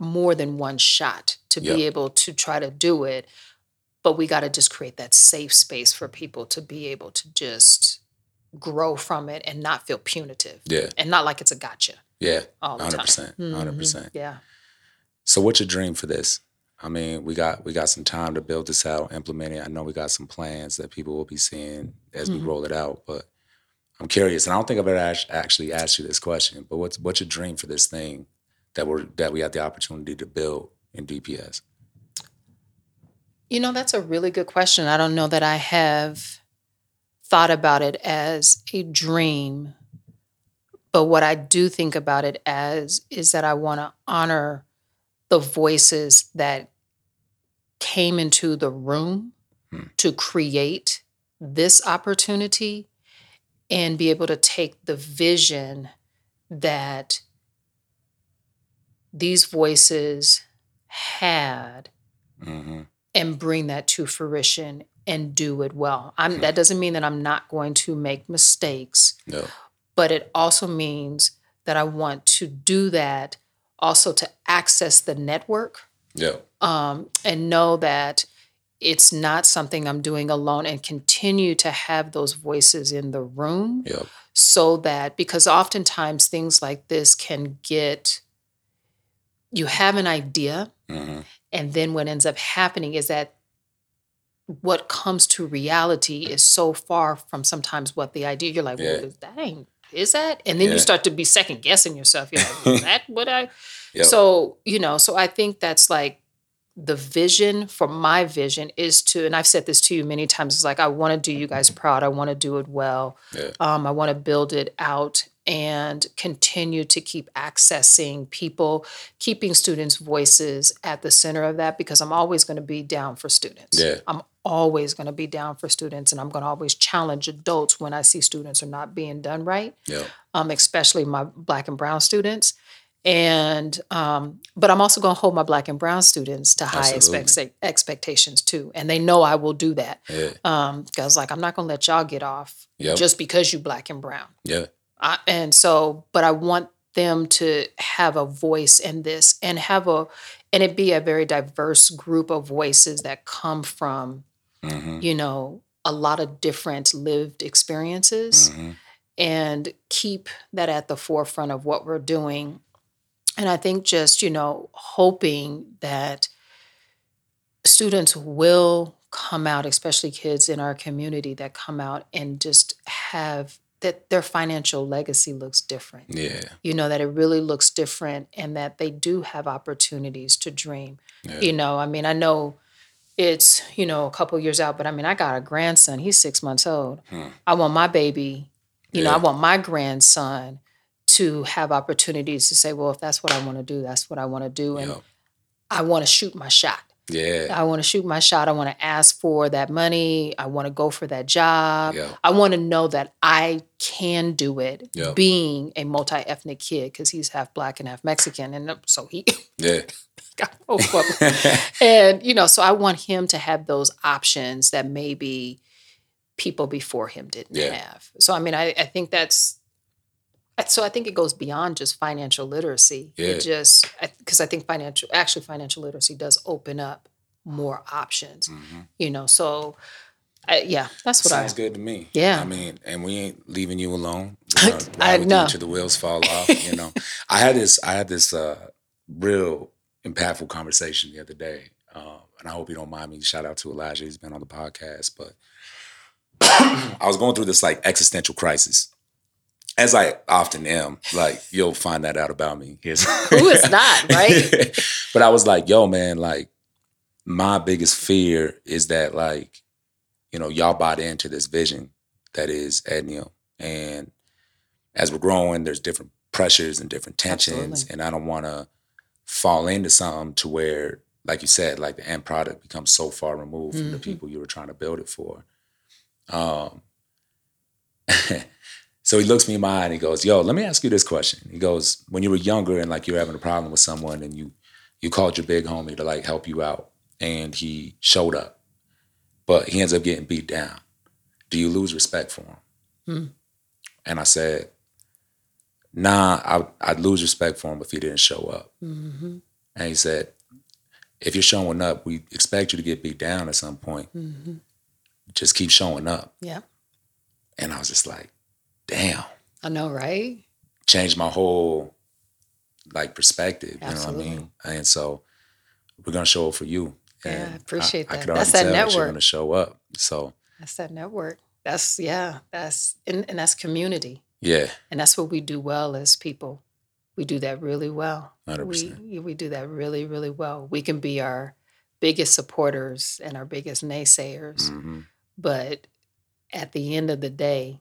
Speaker 3: more than one shot to
Speaker 2: Yep.
Speaker 3: be able to try to do it, but we got to just create that safe space for people to be able to just grow from it and not feel punitive.
Speaker 2: Yeah.
Speaker 3: And not like it's a gotcha
Speaker 2: Yeah.
Speaker 3: all the
Speaker 2: Hundred
Speaker 3: time.
Speaker 2: percent. Hundred
Speaker 3: Mhm.
Speaker 2: percent.
Speaker 3: Yeah.
Speaker 2: So what's your dream for this? I mean, we got we got some time to build this out, implement it. I know we got some plans that people will be seeing as we
Speaker 3: Mhm.
Speaker 2: roll it out, but I'm curious, and I don't think I've ever act- actually asked you this question. But what's what's your dream for this thing that we're that we had the opportunity to build in DPS?
Speaker 3: You know, that's a really good question. I don't know that I have thought about it as a dream, but what I do think about it as is that I want to honor the voices that came into the room
Speaker 2: Hmm.
Speaker 3: to create this opportunity and be able to take the vision that these voices had
Speaker 2: Mm-hmm.
Speaker 3: and bring that to fruition and do it well. I'm,
Speaker 2: Hmm.
Speaker 3: that doesn't mean that I'm not going to make mistakes,
Speaker 2: No.
Speaker 3: but it also means that I want to do that also to access the network
Speaker 2: Yeah.
Speaker 3: um, and know that it's not something I'm doing alone and continue to have those voices in the room
Speaker 2: Yeah.
Speaker 3: so that because oftentimes things like this can get you have an idea
Speaker 2: Mm-hmm.
Speaker 3: and then what ends up happening is that what comes to reality is so far from sometimes what the idea you're like, well, that ain't is that? And then
Speaker 2: Yeah.
Speaker 3: you start to be second guessing yourself. You're like, is that what I
Speaker 2: Yep.
Speaker 3: so, you know, so I think that's like the vision for my vision is to, and I've said this to you many times, it's like I want to do you guys proud. I want to do it well.
Speaker 2: Yeah.
Speaker 3: Um, I want to build it out and continue to keep accessing people, keeping students' voices at the center of that because I'm always going to be down for students.
Speaker 2: Yeah.
Speaker 3: I'm always going to be down for students and I'm going to always challenge adults when I see students are not being done right
Speaker 2: Yeah.
Speaker 3: um, especially my black and brown students. And um, but I'm also going to hold my black and brown students to high expect- expectations too, and they know I will do that.
Speaker 2: Yeah.
Speaker 3: Um, because like I'm not going to let y'all get off
Speaker 2: Yep.
Speaker 3: just because you black and brown.
Speaker 2: Yeah.
Speaker 3: I, and so, but I want them to have a voice in this and have a and it be a very diverse group of voices that come from
Speaker 2: Mm-hmm.
Speaker 3: you know a lot of different lived experiences
Speaker 2: Mm-hmm.
Speaker 3: and keep that at the forefront of what we're doing. And I think just, you know, hoping that students will come out, especially kids in our community that come out and just have that their financial legacy looks different.
Speaker 2: Yeah.
Speaker 3: You know, that it really looks different and that they do have opportunities to dream.
Speaker 2: Yeah.
Speaker 3: You know, I mean, I know it's, you know, a couple years out, but I mean, I got a grandson, he's six months old.
Speaker 2: Hmm.
Speaker 3: I want my baby, you know, I want my grandson to have opportunities to say, well, if that's what I want to do, that's what I want to do. And
Speaker 2: Yep.
Speaker 3: I want to shoot my shot.
Speaker 2: Yeah.
Speaker 3: I want to shoot my shot. I want to ask for that money. I want to go for that job. I want to know that I can do it being a multi ethnic kid because he's half black and half Mexican. And uh, so he
Speaker 2: Yeah.
Speaker 3: got both and, you know, so I want him to have those options that maybe people before him didn't
Speaker 2: Yeah.
Speaker 3: have. So, I mean, I, I think that's, so I think it goes beyond just financial literacy.
Speaker 2: Yeah.
Speaker 3: It just, because I, think financial, actually, financial literacy does open up more options,
Speaker 2: Mhm.
Speaker 3: you know, so I, yeah, that's what I.
Speaker 2: Sounds
Speaker 3: I,
Speaker 2: good to me.
Speaker 3: Yeah.
Speaker 2: I mean, and we ain't leaving you alone.
Speaker 3: I know.
Speaker 2: till the wheels fall off. You know, I had this. I had this uh, real impactful conversation the other day, um, and I hope you don't mind me. Shout out to Elijah. He's been on the podcast, but I was going through this like existential crisis, as I often am. Like you'll find that out about me. Here's-
Speaker 3: Who is not, right?
Speaker 2: but I was like, yo, man, like my biggest fear is that like, you know, y'all bought into this vision that is Edneo. And as we're growing, there's different pressures and different tensions.
Speaker 3: Absolutely.
Speaker 2: And I don't want to fall into something to where, like you said, like the end product becomes so far removed from the
Speaker 3: Mhm.
Speaker 2: people you were trying to build it for. Um, so he looks me in my eye and he goes, "Yo, let me ask you this question." He goes, "When you were younger and like you were having a problem with someone and you you called your big homie to like help you out and he showed up, but he ends up getting beat down. Do you lose respect for him?"
Speaker 3: Hmm.
Speaker 2: And I said, "Nah, I, I'd lose respect for him if he didn't show up."
Speaker 3: hmm
Speaker 2: And he said, "If you're showing up, we expect you to get beat down at some point.
Speaker 3: hmm
Speaker 2: Just keep showing up."
Speaker 3: Yeah.
Speaker 2: And I was just like, damn,
Speaker 3: I know, right?
Speaker 2: changed my whole like perspective. You know what I mean? And so we're gonna show up for you.
Speaker 3: Yeah, I appreciate
Speaker 2: I,
Speaker 3: that.
Speaker 2: could already
Speaker 3: That's that
Speaker 2: tell that you're gonna show up. So
Speaker 3: That's that network. That's yeah. That's and, and that's community.
Speaker 2: yeah,
Speaker 3: And that's what we do well as people. We do that really well.
Speaker 2: hundred
Speaker 3: We
Speaker 2: percent.
Speaker 3: yeah, we do that really, really well. We can be our biggest supporters and our biggest naysayers,
Speaker 2: hmm
Speaker 3: but at the end of the day,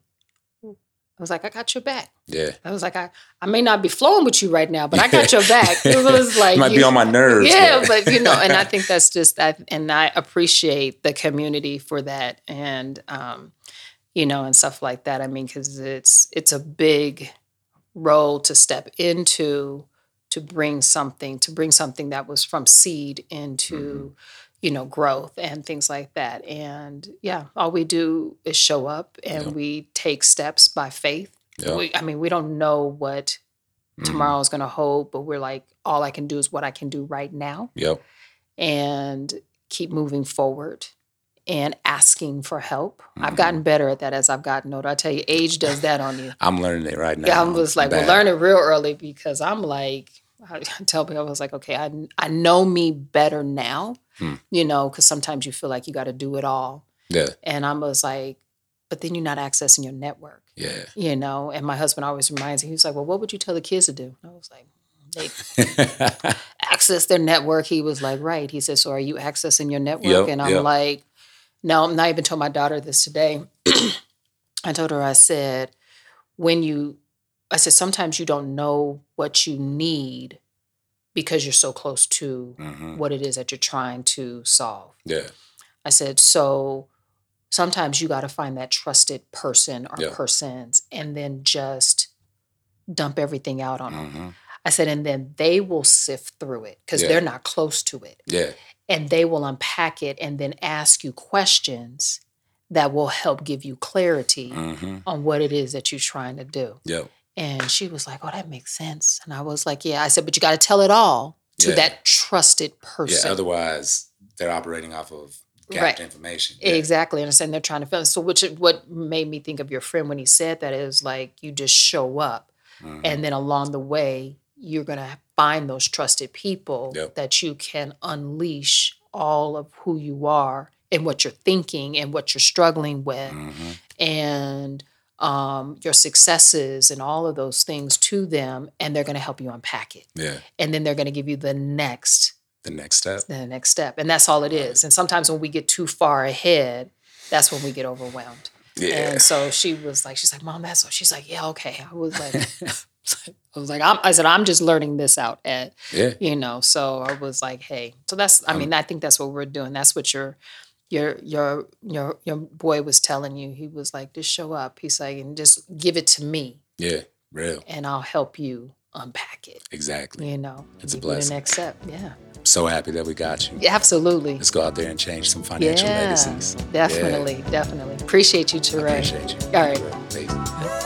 Speaker 3: I was like, I got your back.
Speaker 2: Yeah.
Speaker 3: I was like, I, I may not be flowing with you right now, but I got your back. It was like
Speaker 2: might
Speaker 3: you-
Speaker 2: be on my nerves.
Speaker 3: yeah, but you know, and I think that's just that, and I appreciate the community for that, and um, you know, and stuff like that. I mean, because it's it's a big role to step into to bring something to bring something that was from seed into you know growth and things like that and yeah all we do is show up and
Speaker 2: Yeah.
Speaker 3: we take steps by faith
Speaker 2: Yeah.
Speaker 3: we, i mean we don't know what
Speaker 2: Mhm.
Speaker 3: tomorrow is going to hold but we're like all i can do is what i can do right now
Speaker 2: Yep.
Speaker 3: and keep moving forward and asking for help i've
Speaker 2: Mhm.
Speaker 3: gotten better at that as i've gotten older i tell you age does that on you
Speaker 2: I'm learning it right now.
Speaker 3: yeah, I was like,
Speaker 2: Bad.
Speaker 3: well, learn it real early because I'm like, I tell people, I was like, okay, I, I know me better now,
Speaker 2: Hmm.
Speaker 3: you know, because sometimes you feel like you got to do it all.
Speaker 2: Yeah.
Speaker 3: And I was like, but then you're not accessing your network,
Speaker 2: Yeah.
Speaker 3: you know? And my husband always reminds me, he was like, well, what would you tell the kids to do? And I was like, they access their network. He was like, right. He said, so are you accessing your network?
Speaker 2: Yep,
Speaker 3: and I'm
Speaker 2: yep.
Speaker 3: like, no, I'm not even told my daughter this today. I told her, I said, when you, I said, sometimes you don't know what you need because you're so close to
Speaker 2: Mhm.
Speaker 3: what it is that you're trying to solve.
Speaker 2: Yeah.
Speaker 3: I said, so sometimes you got to find that trusted person or
Speaker 2: Yeah.
Speaker 3: persons and then just dump everything out on them.
Speaker 2: hmm
Speaker 3: I said, and then they will sift through it because
Speaker 2: Yeah.
Speaker 3: they're not close to it.
Speaker 2: Yeah.
Speaker 3: And they will unpack it and then ask you questions that will help give you clarity
Speaker 2: hmm
Speaker 3: on what it is that you're trying to do.
Speaker 2: Yep.
Speaker 3: And she was like, oh, that makes sense. And I was like, yeah. I said, but you got to tell it all to
Speaker 2: Yeah.
Speaker 3: that trusted person. Yeah.
Speaker 2: Otherwise, they're operating off of gapped
Speaker 3: Right.
Speaker 2: information. Yeah.
Speaker 3: Exactly. And I said they're trying to fill. So which what made me think of your friend when he said that is like you just show up
Speaker 2: Mhm.
Speaker 3: and then along the way you're going to find those trusted people
Speaker 2: Yep.
Speaker 3: that you can unleash all of who you are and what you're thinking and what you're struggling with
Speaker 2: Mhm.
Speaker 3: and um, your successes and all of those things to them and they're going to help you unpack it
Speaker 2: Yeah.
Speaker 3: and then they're going to give you the next
Speaker 2: The next step.
Speaker 3: the next step and that's all it is and sometimes when we get too far ahead that's when we get overwhelmed
Speaker 2: Yeah.
Speaker 3: and so she was like, she's like, Mom, that's so she's like, Yeah, okay. I was like, I was like, I'm, I said, I'm just learning this out at,
Speaker 2: yeah.
Speaker 3: you know. So I was like, hey. So that's I mean, I think that's what we're doing. That's what your your your your your boy was telling you. He was like, just show up. He's like, and just give it to me
Speaker 2: Yeah. Real.
Speaker 3: and I'll help you unpack it.
Speaker 2: Exactly.
Speaker 3: You know.
Speaker 2: It's a
Speaker 3: give you The
Speaker 2: blessing.
Speaker 3: next step. Yeah.
Speaker 2: So happy that we got you.
Speaker 3: Yeah, absolutely.
Speaker 2: Let's go out there and change some financial
Speaker 3: Yeah,
Speaker 2: legacies.
Speaker 3: definitely, definitely. Appreciate you,
Speaker 2: Yeah.
Speaker 3: Teray.
Speaker 2: appreciate you.
Speaker 3: All right.
Speaker 2: Peace.